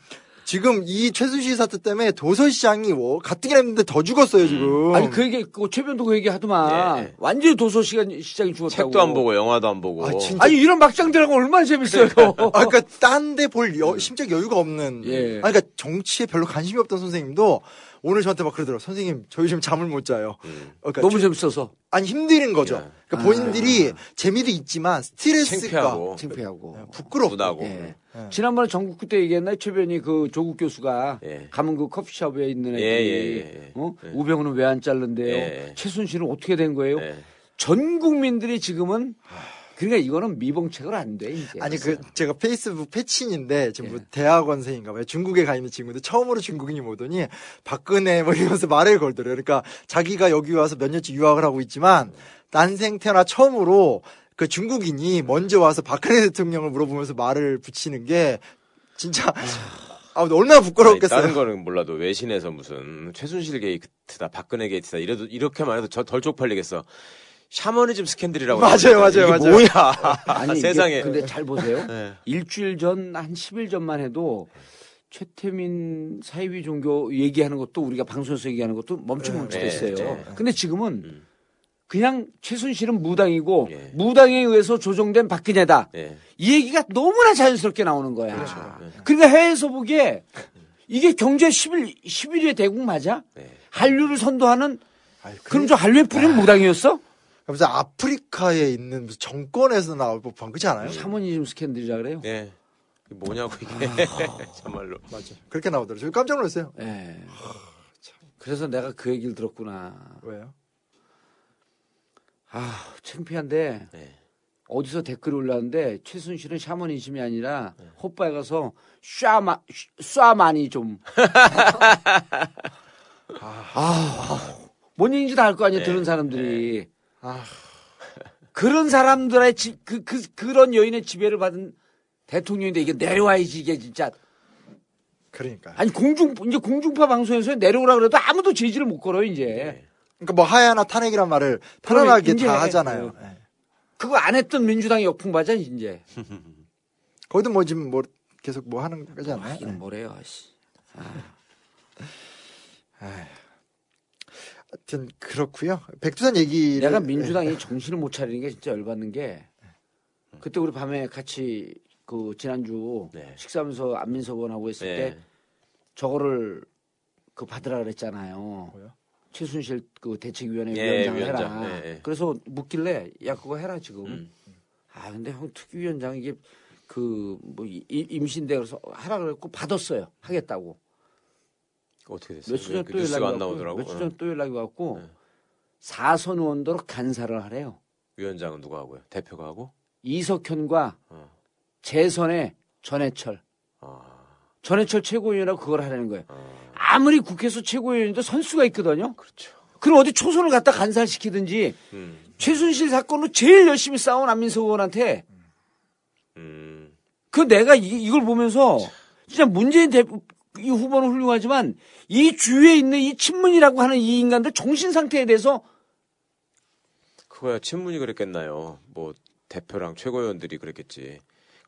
S5: 지금 이 최순실 사태 때문에 도서시장이 뭐, 가뜩이나 했는데 더 죽었어요, 지금.
S4: 아니 그 얘기 그 최변도 그 얘기 하더만
S2: 예.
S4: 완전히 도서 시간 시장이 죽었다고.
S2: 책도 안 보고 영화도 안 보고.
S5: 아, 진짜.
S4: 아니 이런 막장들하고 얼마나 재밌어요.
S5: 아, 그러니까 딴 데 볼 심적 여유가 없는.
S4: 예.
S5: 아니, 그러니까 정치에 별로 관심이 없던 선생님도 오늘 저한테 막 그러더라고요. 선생님, 저 요즘 잠을 못 자요.
S2: 음.
S5: 그러니까
S4: 너무
S5: 좀-
S4: 재밌어서
S5: 아니, 힘든 거죠.
S2: 예.
S5: 그러니까 본인들이 재미도 있지만 스트레스가
S2: 창피하고.
S4: 창피하고.
S5: 부끄럽고.
S2: 부다고.
S4: 예.
S5: 예.
S4: 지난번에 전국구 때 얘기했나 최변이 그 조국 교수가
S2: 예.
S4: 가면 그 커피숍에 있는 애들이
S2: 예, 예, 예.
S4: 어?
S2: 예.
S4: 우병우는 왜안 자른대요?
S2: 예.
S4: 최순실은 어떻게 된 거예요?
S2: 예.
S4: 전 국민들이 지금은 그러니까 이거는 미봉책으로 안돼 이제.
S5: 아니 그 제가 페이스북 패친인데 지금 뭐
S4: 예.
S5: 대학원생인가 봐요. 중국에 가 있는 친구인데 처음으로 중국인이 오더니 박근혜 뭐 이러면서 말을 걸더래요. 그러니까 자기가 여기 와서 몇 년째 유학을 하고 있지만 난생 태어나 처음으로 그 중국인이 먼저 와서 박근혜 대통령을 물어보면서 말을 붙이는 게 진짜 아 얼마나
S2: 아니,
S5: 부끄러웠겠어요.
S2: 다른 거는 몰라도 외신에서 무슨 최순실 게이트다, 박근혜 게이트다 이래도 이렇게만 해도 저 덜 쪽팔리겠어. 샤머니즘 스캔들이라고.
S5: 맞아요. 맞아요,
S2: 이게
S5: 맞아요.
S2: 뭐야?
S4: 아니
S2: 세상에.
S4: 근데 잘 보세요.
S2: 예.
S4: 일주일 전 한 10일 전만 해도 최태민 사이비 종교 얘기하는 것도 우리가 방송에서 얘기하는 것도 멈칫멈칫했어요.
S2: 네, 네.
S4: 근데 지금은
S2: 음.
S4: 그냥 최순실은 무당이고
S2: 예.
S4: 무당에 의해서 조정된 박근혜다.
S2: 예.
S4: 이 얘기가 너무나 자연스럽게 나오는 거야.
S2: 그렇죠. 네.
S4: 그러니까 해외에서 보기에 이게 경제 10일 11위의 대국 맞아?
S2: 네.
S4: 한류를 선도하는
S5: 아이,
S4: 그럼 저 한류의 뿌리는 무당이었어?
S5: 무슨 아프리카에 있는 무슨 정권에서 나올 법한 그렇지 않아요?
S4: 샤머니즘 스캔들이라 그래요.
S2: 예. 이게 뭐냐고 이게 참말로.
S5: 맞아. 그렇게 나오더라고요. 저 깜짝 놀랐어요.
S4: 예. 그래서 내가 그 얘기를 들었구나.
S5: 왜요?
S4: 아, 창피한데
S2: 예.
S4: 어디서 댓글이 올라왔는데 최순실은 샤머니즘이 아니라 호빠에 가서 샤마 쏴마니 좀. 아, 뭔 얘기인지 다 알 거 아니야 들은 사람들이.
S5: 아.
S4: 그런 사람들의 지, 그, 그 그런 여인의 지배를 받은 대통령인데 이게 내려와야지 이게 진짜.
S5: 그러니까.
S4: 아니 공중 이제 공중파 방송에서 내려오라 그래도 아무도 제지를 못 걸어요 이제.
S5: 그러니까 뭐 하야나 탄핵이란 말을 편안하게 다 하잖아요.
S4: 그-
S5: 예.
S4: 그거 안 했던 민주당이 역풍 맞아 이제.
S5: 거기도 뭐 지금 뭐 계속 뭐 하는 거지 않나요?
S4: 이건 뭐래요, 아씨.
S5: 하여튼 그렇고요. 백두산 얘기를
S4: 내가 민주당이 정신을 못 차리는 게 진짜 열받는 게 그때 우리 밤에 같이 그 지난주
S2: 네.
S4: 식사하면서 안민석 의원하고 했을
S2: 네.
S4: 때 저거를 그 받으라 그랬잖아요.
S5: 뭐요?
S4: 최순실 그 대책위원회
S2: 예,
S4: 위원장을
S2: 위원장.
S4: 해라.
S2: 예, 예.
S4: 그래서 묻길래 야 그거 해라 지금.
S2: 음.
S4: 아 근데 형 특위위원장 이게 그 뭐 임신대 그래서 하라 그랬고 받았어요. 하겠다고.
S2: 어떻게 됐어요?
S4: 며칠 전에
S2: 그
S4: 연락이
S2: 안
S4: 왔고
S2: 나오더라고.
S4: 며칠 전에 또 연락이 왔고
S2: 네.
S4: 사선 의원도로 간사를 하래요.
S2: 위원장은 누가 하고요? 대표가 하고?
S4: 이석현과
S2: 어.
S4: 재선의 전해철.
S2: 아,
S4: 전해철 최고위원이라고 그걸 하라는 거예요.
S2: 어.
S4: 아무리 국회에서 최고위원인데 선수가 있거든요.
S2: 그렇죠.
S4: 그럼 어디 초선을 갖다 간살시키든지
S2: 음,
S4: 최순실 사건으로 제일 열심히 싸운 안민석 의원한테
S2: 음,
S4: 그 내가 이, 걸 보면서 진짜 문재인 대, 이 후보는 훌륭하지만 이 주위에 있는 이 친문이라고 하는 이 인간들 정신 상태에 대해서
S2: 그거야 친문이 그랬겠나요? 뭐 대표랑 최고위원들이 그랬겠지.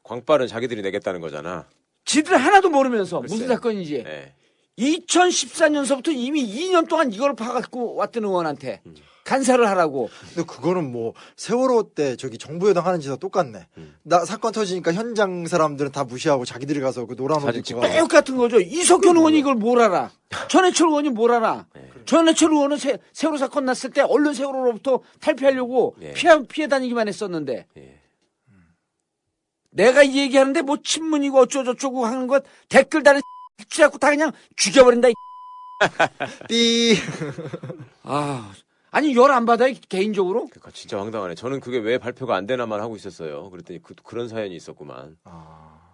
S2: 광빨은 자기들이 내겠다는 거잖아.
S4: 지들 하나도 모르면서
S2: 글쎄.
S4: 무슨 사건인지
S2: 네.
S4: 2014년서부터 이미 2년 동안 이걸 파갖고 왔던 의원한테
S2: 음.
S4: 간사를 하라고
S5: 근데 그거는 뭐 세월호 때 저기 정부 여당 하는 짓과 똑같네.
S2: 음.
S5: 나 사건 터지니까 현장 사람들은 다 무시하고 자기들이 가서 그 노란 옷 입고.
S4: 똑같은 거죠. 이석현 의원이 이걸 뭘 알아? 전해철 의원이 뭘 알아?
S2: 네.
S4: 전해철 의원은 세, 세월호 사건 났을 때 언론 세월호로부터 탈피하려고
S2: 예.
S4: 피해, 피해 다니기만 했었는데
S2: 예.
S4: 내가 이 얘기하는데 뭐 친문이고 어쩌고저쩌고 하는 것 댓글 다는 취하고 다 그냥 죽여버린다. 이
S5: 삐.
S4: 아, 아니 열 안 받아요 개인적으로?
S2: 그러니까 진짜 황당하네. 저는 그게 왜 발표가 안 되나만 하고 있었어요. 그랬더니 그, 그런 사연이 있었구만.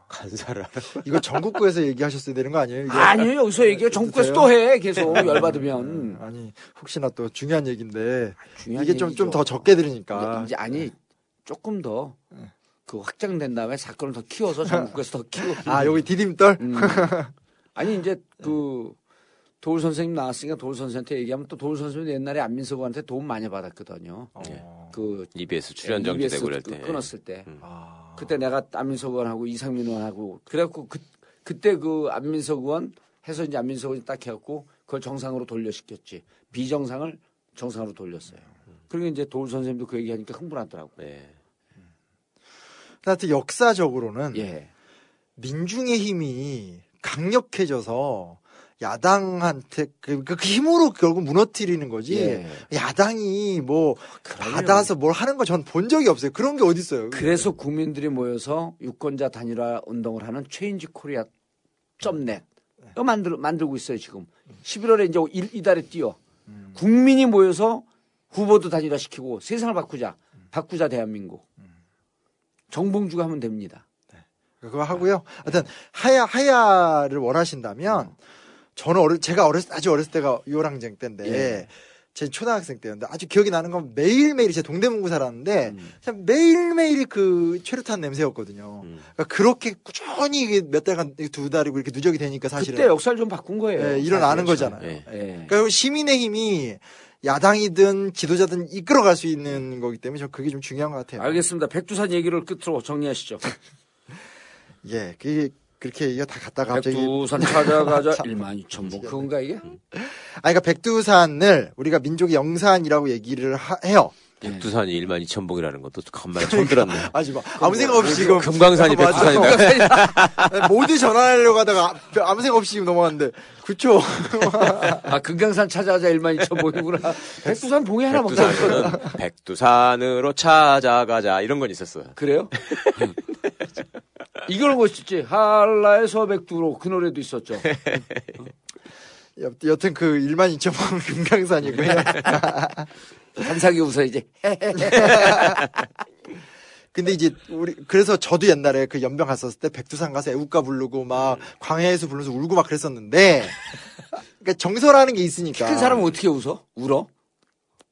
S2: 간사를 하라고.
S5: 이거 전국구에서 얘기하셨어야 되는 거 아니에요? 이게?
S4: 아니요 여기서 얘기해 전국에서 또 해 계속 열 받으면
S5: 아니 혹시나 또 중요한 얘기인데
S4: 중요한
S5: 이게 좀 좀. 더 적게 들으니까
S4: 이제, 이제 아니 조금 더 그 확장된 다음에 사건을 더 키워서 전국에서 더 키워.
S5: 아 여기 디딤돌
S4: 음. 아니 이제 그 도울 선생님 나왔으니까 도울 선생한테 얘기하면 또 도울 선생님 옛날에 안민석한테 도움 많이 받았거든요.
S5: 어.
S4: 그
S2: EBS 출연
S4: 예,
S2: 정지 되고
S4: EBS
S2: 그럴 때.
S4: 끊었을 때
S2: 음.
S5: 아.
S4: 그때 내가 안민석 의원하고 이상민 의원하고 그래갖고 그 그때 그 안민석 의원 해서 이제 안민석 의원이 딱 해갖고 그걸 정상으로 돌려시켰지 비정상을 정상으로 돌렸어요. 그리고 이제 도울 선생님도 그 얘기하니까 흥분하더라고.
S2: 네.
S5: 하여튼 역사적으로는
S4: 예.
S5: 민중의 힘이 강력해져서 야당한테 그, 그 힘으로 결국 무너뜨리는 거지.
S4: 예.
S5: 야당이 뭐
S4: 그럼요.
S5: 받아서 뭘 하는 거 전 본 적이 없어요. 그런 게 어디 있어요?
S4: 그래서 국민들이 모여서 유권자 단일화 운동을 하는 체인지 코리아 .net 이거 만들, 만들고 있어요 지금 11월에 이제 일- 이달에 뛰어 국민이 모여서 후보도 단일화 시키고 세상을 바꾸자 바꾸자 대한민국 정봉주가 하면 됩니다
S5: 그거 하고요. 하여튼 하야 하야를 원하신다면 저는 어릴 제가 어렸 아주 어렸을 때가 요랑쟁 때인데
S4: 예.
S5: 제 초등학생 때였는데 아주 기억이 나는 건 매일매일 제 동대문구 살았는데
S4: 음.
S5: 그냥 매일매일이 그 최루탄 냄새였거든요.
S2: 음.
S5: 그러니까 그렇게 꾸준히 이게 몇 달간 두 달이고 이렇게 누적이 되니까 사실은
S4: 그때 역사를 좀 바꾼 거예요
S5: 예, 일어나는
S4: 사실은.
S5: 거잖아요.
S2: 예.
S4: 예.
S5: 그러니까 시민의 힘이 야당이든 지도자든 이끌어갈 수 있는 거기 때문에 저 그게 좀 중요한 것 같아요.
S4: 알겠습니다 백두산 얘기를 끝으로 정리하시죠
S5: 예, 그게 그렇게 이거 다 갔다가 갑자기
S4: 백두산 찾아가자 1만 2천 보 그건가 이게?
S5: 아, 그러니까 백두산을 우리가 민족의 영산이라고 얘기를 하- 해요.
S2: 백두산이 1만 2천 봉이라는 것도 간만에 처음 들었네.
S5: 하지 마. 아무 생각 없이 지금
S2: 금강산이. 백두산이다.
S5: 모두 전화하려고 하다가 아무 생각 없이 지금 넘어갔는데 그쵸?
S4: 아 금강산 찾아가자 1만 2천 보이구나 백두산 봉이 하나 먹자
S2: 백두산으로 찾아가자 이런 건 있었어요.
S4: 그래요? 이걸 멋있지. 한라의 서백두로 그 노래도 있었죠.
S5: 여- 여튼 그 1만 2천 번 금강산이고요.
S4: 한삭이 웃어 이제.
S5: 근데 이제 우리 그래서 저도 옛날에 그 연병 갔었을 때 백두산 가서 애국가 부르고 막 광해에서 부르면서 울고 막 그랬었는데 그러니까 정서라는 게 있으니까
S4: 큰 사람은 어떻게 웃어? 울어?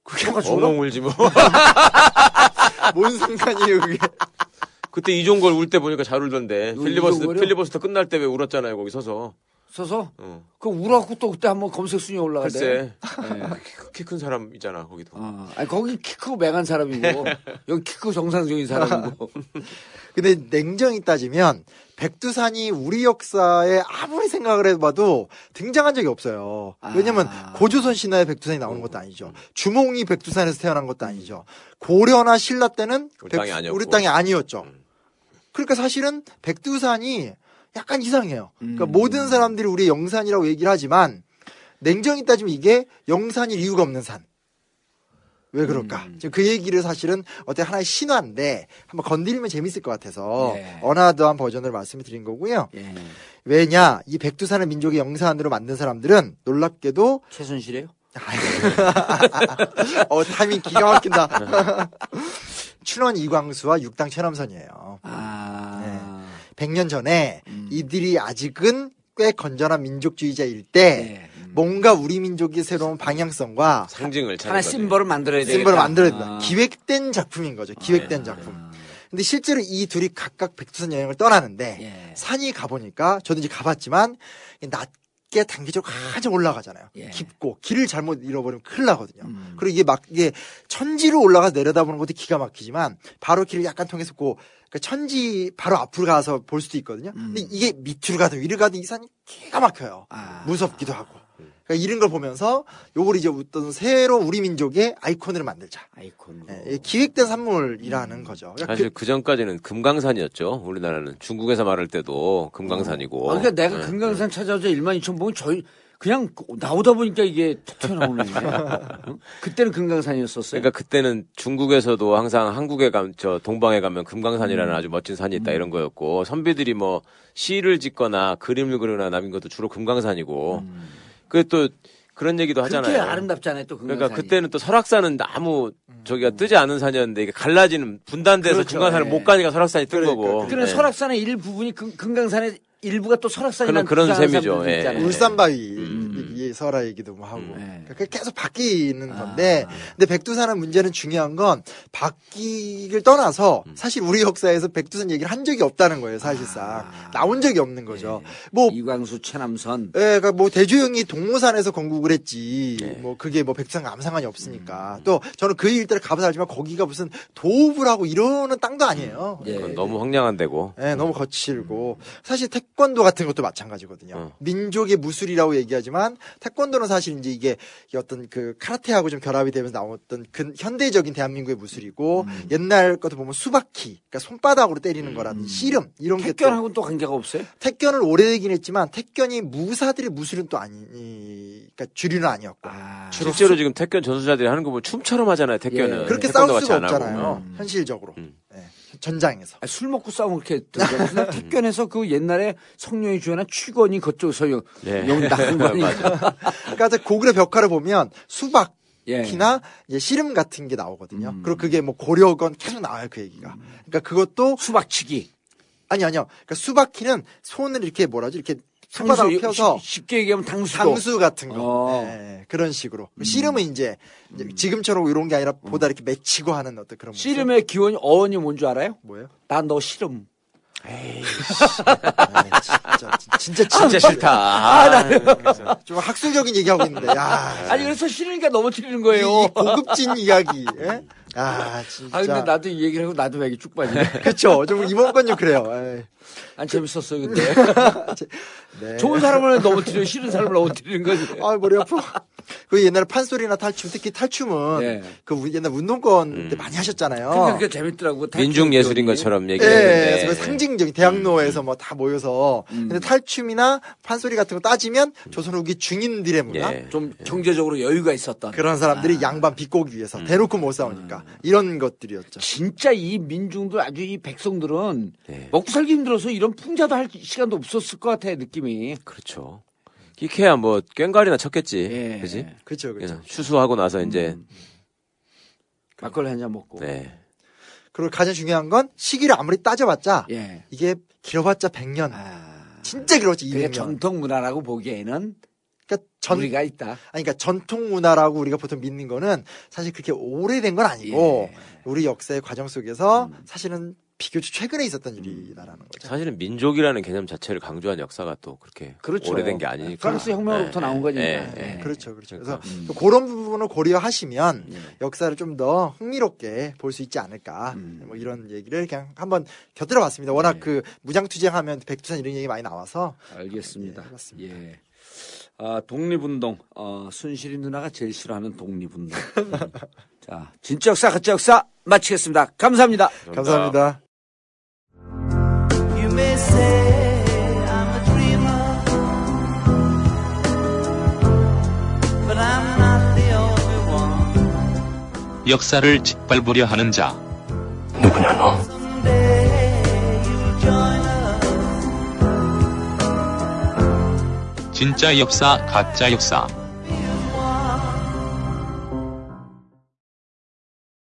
S4: 울어?
S2: 엉엉 울지 뭐.
S5: 뭔 상관이에요 그게
S2: 그때 이종걸 울 때 보니까 잘 울던데.
S4: 요
S2: 필리버스? 필리버스터 끝날 때 왜 울었잖아요 거기 서서.
S4: 서서?
S2: 어.
S4: 그 울어갖고 또 그때 한번 검색 순위 올라가대.
S2: 글쎄
S4: 네.
S2: 키큰 사람이잖아 거기도.
S4: 아, 아니 거기 키 크고 맹한 사람이고 여기 키 크고 정상적인 사람이고.
S5: 근데 냉정히 따지면 백두산이 우리 역사에 아무리 생각을 해봐도 등장한 적이 없어요. 왜냐면
S4: 아.
S5: 고조선 신화에 백두산이 나오는 것도 아니죠. 주몽이 백두산에서 태어난 것도 아니죠. 고려나 신라 때는
S2: 우리 땅이 아니었고.
S5: 우리 땅이 아니었죠.
S2: 음.
S5: 그러니까 사실은 백두산이 약간 이상해요. 그러니까
S4: 음.
S5: 모든 사람들이 우리 영산이라고 얘기를 하지만 냉정히 따지면 이게 영산일 이유가 없는 산. 왜 그럴까?
S4: 음.
S5: 지금 그 얘기를 사실은 어떻게 하나의 신화인데 한번 건드리면 재밌을 것 같아서
S4: 예.
S5: 언하드한 버전을 말씀을 드린 거고요.
S4: 예.
S5: 왜냐? 이 백두산을 민족의 영산으로 만든 사람들은 놀랍게도
S4: 최순실이에요?
S5: 어 타이밍 기가 막힌다. 춘원 이광수와 육당 최남선이에요.
S4: 아.
S5: 100년 전에
S4: 음.
S5: 이들이 아직은 꽤 건전한 민족주의자일 때
S4: 네.
S5: 뭔가 우리 민족의 새로운 방향성과
S2: 상징을 찾는
S4: 하나. 심벌을 만들어야 되겠다.
S5: 심벌을 만들어야 된다.
S4: 아.
S5: 기획된 작품인 거죠. 기획된
S2: 아,
S5: 작품. 근데 실제로 이 둘이 각각 백두산 여행을 떠나는데
S4: 예.
S5: 산이 가보니까 저도 이제 가봤지만 낮게 단계적으로 한참 올라가잖아요.
S4: 예.
S5: 깊고 길을 잘못 잃어버리면 큰일 나거든요.
S4: 음.
S5: 그리고 이게 막 이게 천지로 올라가 내려다보는 것도 기가 막히지만 바로 길을 약간 통해서 고 그러니까 천지 바로 앞으로 가서 볼 수도 있거든요. 근데 이게 밑으로 가든 위로 가든 이 산이 기가 막혀요.
S4: 아.
S5: 무섭기도 하고. 그러니까 이런 걸 보면서 요걸 이제 어떤 새로 우리 민족의 아이콘을 만들자.
S4: 아이콘.
S5: 예, 기획된 산물이라는 거죠. 그러니까
S2: 사실 그 전까지는 금강산이었죠. 우리나라는 중국에서 말할 때도 금강산이고.
S4: 아, 그러니까 내가
S2: 네.
S4: 금강산 찾아오자 1만 2천 보면 저희 그냥 나오다 보니까 이게 툭 튀어나오네. 응? 그때는 금강산이었었어요.
S2: 그러니까 그때는 중국에서도 항상 한국에 가면 저 동방에 가면 금강산이라는
S4: 음.
S2: 아주 멋진 산이 있다 이런 거였고 선비들이 뭐 시를 짓거나 그림을 그리거나 남긴 것도 주로 금강산이고 그또 그런 얘기도
S4: 음.
S2: 하잖아요.
S4: 아름답잖아요, 또 금강산이.
S2: 그러니까 그때는 또 설악산은 아무 저기가 뜨지 않은 산이었는데 이게 갈라지는 분단돼서
S4: 그렇죠.
S2: 중간산을
S4: 예.
S2: 못 가니까 설악산이 뜬
S5: 그러니까,
S2: 거고.
S4: 그런
S2: 예.
S4: 설악산의 일부분이 금, 금강산의 일부가 또 설악산이라는
S2: 그런- 셈이죠. 예.
S5: 울산바위 이 설화 얘기도 뭐 하고
S4: 네.
S5: 그러니까 계속 바뀌는
S4: 아.
S5: 건데 근데 백두산은 문제는 중요한 건 바뀌기를 떠나서
S2: 음.
S5: 사실 우리 역사에서 백두산 얘기를 한 적이 없다는 거예요 사실상
S4: 아.
S5: 나온 적이 없는 거죠
S4: 네.
S5: 뭐
S4: 이광수, 최남선.
S5: 예, 그러니까 뭐 대조영이 동모산에서 건국을 했지.
S2: 네.
S5: 뭐 그게 뭐 백두산 아무 상관이 없으니까.
S4: 음.
S5: 또 저는 그 일대를 가봐서 알지만 거기가 무슨 도읍을 하고 이러는 땅도 아니에요.
S4: 예.
S2: 그건 너무 황량한 데고.
S5: 예, 너무 거칠고 사실 태권도 같은 것도 마찬가지거든요.
S2: 어.
S5: 민족의 무술이라고 얘기하지만 태권도는 사실 이제 이게 어떤 그 카라테하고 좀 결합이 되면서 나왔던 그 현대적인 대한민국의 무술이고
S4: 음.
S5: 옛날 것도 보면 수바키, 그러니까 손바닥으로 때리는 거라든지 씨름 이런 게 또-
S4: 택견하고는 또 관계가 없어요?
S5: 택견은 오래되긴 했지만 택견이 무사들의 무술은 또 아니, 이- 그러니까 주류는 아니었고
S4: 아.
S2: 실제로 지금 태권 전수자들이 하는 거 보면 춤처럼 하잖아요. 태권은.
S4: 예.
S5: 그렇게 싸울 수가. 없잖아요.
S4: 음.
S5: 현실적으로
S2: 음.
S5: 예, 전장에서.
S4: 아, 술 먹고 싸우면 그렇게. 근데 택견에서 그 옛날에 성룡이 주연한 취건이 그쪽에서 용,
S2: 예.
S4: 용 나간 거니까.
S5: 그러니까 이제 고구려 벽화를 보면 수박
S4: 예.
S5: 키나 이제 씨름 같은 게 나오거든요.
S4: 음.
S5: 그리고 그게 뭐 고려건 계속 나와요 그 얘기가. 그러니까 그것도
S4: 수박치기.
S5: 아니 아니요. 그러니까 수박키는 손을 이렇게 뭐라지 이렇게 손바닥 펴서
S4: 쉽- 쉽게 얘기하면 당수도.
S5: 당수 같은 거
S4: 어.
S5: 예, 그런 식으로 씨름은 이제, 이제 지금처럼 이런 게 아니라 보다 이렇게 맺히고 하는 어떤 그런 모습.
S4: 씨름의 기원이 어원이 뭔 줄 알아요?
S5: 뭐예요?
S4: 나너 씨름.
S5: 아, 진짜 진짜
S2: 진짜 싫다.
S4: 아,
S2: 아,
S5: 좀 학술적인 얘기하고 있는데 야
S4: 아니 그래서 싫으니까 넘어뜨리는 거예요.
S5: 이 고급진 이야기 예? 아 진짜
S4: 아 근데 나도 이 얘기를 하고 나도 맥이 쭉 빠지네.
S5: 그쵸 좀 이번 건 좀 그래요 에이.
S4: 안 재밌었어요 근데.
S5: 네.
S4: 좋은 사람을 넘어뜨려 싫은 사람을 넘어뜨리는 거지.
S5: 아 머리 아파 그 옛날에 판소리나 탈춤 특히 탈춤은
S4: 네.
S5: 그 우- 옛날 운동권 때 많이 하셨잖아요
S4: 그러니까 그게 재밌더라고.
S2: 민중 예술인 것처럼
S5: 예,
S2: 얘기했는데.
S5: 그래서 그 상징적인 대학로에서 뭐다 모여서
S4: 음.
S5: 근데 탈춤이나 판소리 같은 거 따지면 조선 후기 중인들의 문화
S2: 예.
S4: 좀 경제적으로 여유가 있었던.
S5: 그런 사람들이 양반 비꼬기 위해서 대놓고 못 싸우니까 이런 것들이었죠.
S4: 진짜 이 민중들 아주 이 백성들은
S2: 예.
S4: 먹고 살기 힘들어서 이런 풍자도 할 시간도 없었을 것 같아 느낌이.
S2: 그렇죠. 끼케야 뭐 꽹과리나 쳤겠지.
S4: 예.
S2: 그지?
S5: 그렇죠, 그렇죠.
S2: 추수하고 나서 이제
S4: 막걸리 한 잔 먹고.
S2: 네.
S5: 그리고 가장 중요한 건 시기를 아무리 따져봤자
S4: 예.
S5: 이게 길어봤자 100년.
S4: 아.
S5: 진짜 길었지 200년.
S4: 전통 문화라고 보기에는
S5: 그러니까 전
S4: 우리가 있다.
S5: 아니 그러니까 전통 문화라고 우리가 보통 믿는 거는 사실 그렇게 오래된 건 아니고
S4: 예.
S5: 우리 역사의 과정 속에서
S4: 음.
S5: 사실은 비교적 최근에 있었던 일이라는 거죠.
S2: 사실은 민족이라는 개념 자체를 강조한 역사가 또 그렇게
S4: 그렇죠.
S2: 오래된 게 아니니까.
S4: 프랑스 혁명으로부터 나온 거니까.
S2: 예,
S4: 예.
S2: 예.
S5: 그렇죠, 그렇죠. 그래서
S2: 음.
S5: 또 그런 부분을 고려하시면
S4: 예.
S5: 역사를 좀 더 흥미롭게 볼 수 있지 않을까.
S4: 음.
S5: 뭐 이런 얘기를 그냥 한번 곁들여봤습니다. 워낙
S2: 네.
S5: 그 무장투쟁하면 백두산 이런 얘기 많이 나와서
S4: 알겠습니다.
S5: 예.
S4: 아, 독립운동. 어, 순실이 누나가 제일 싫어하는 독립운동. 자, 진짜 역사, 가짜 역사 마치겠습니다. 감사합니다.
S5: 감사합니다.
S3: You may say I'm a dreamer, but I'm not the only one.
S1: 역사를 짓밟으려 하는 자.
S3: Someday
S1: 진짜 역사, 가짜 역사.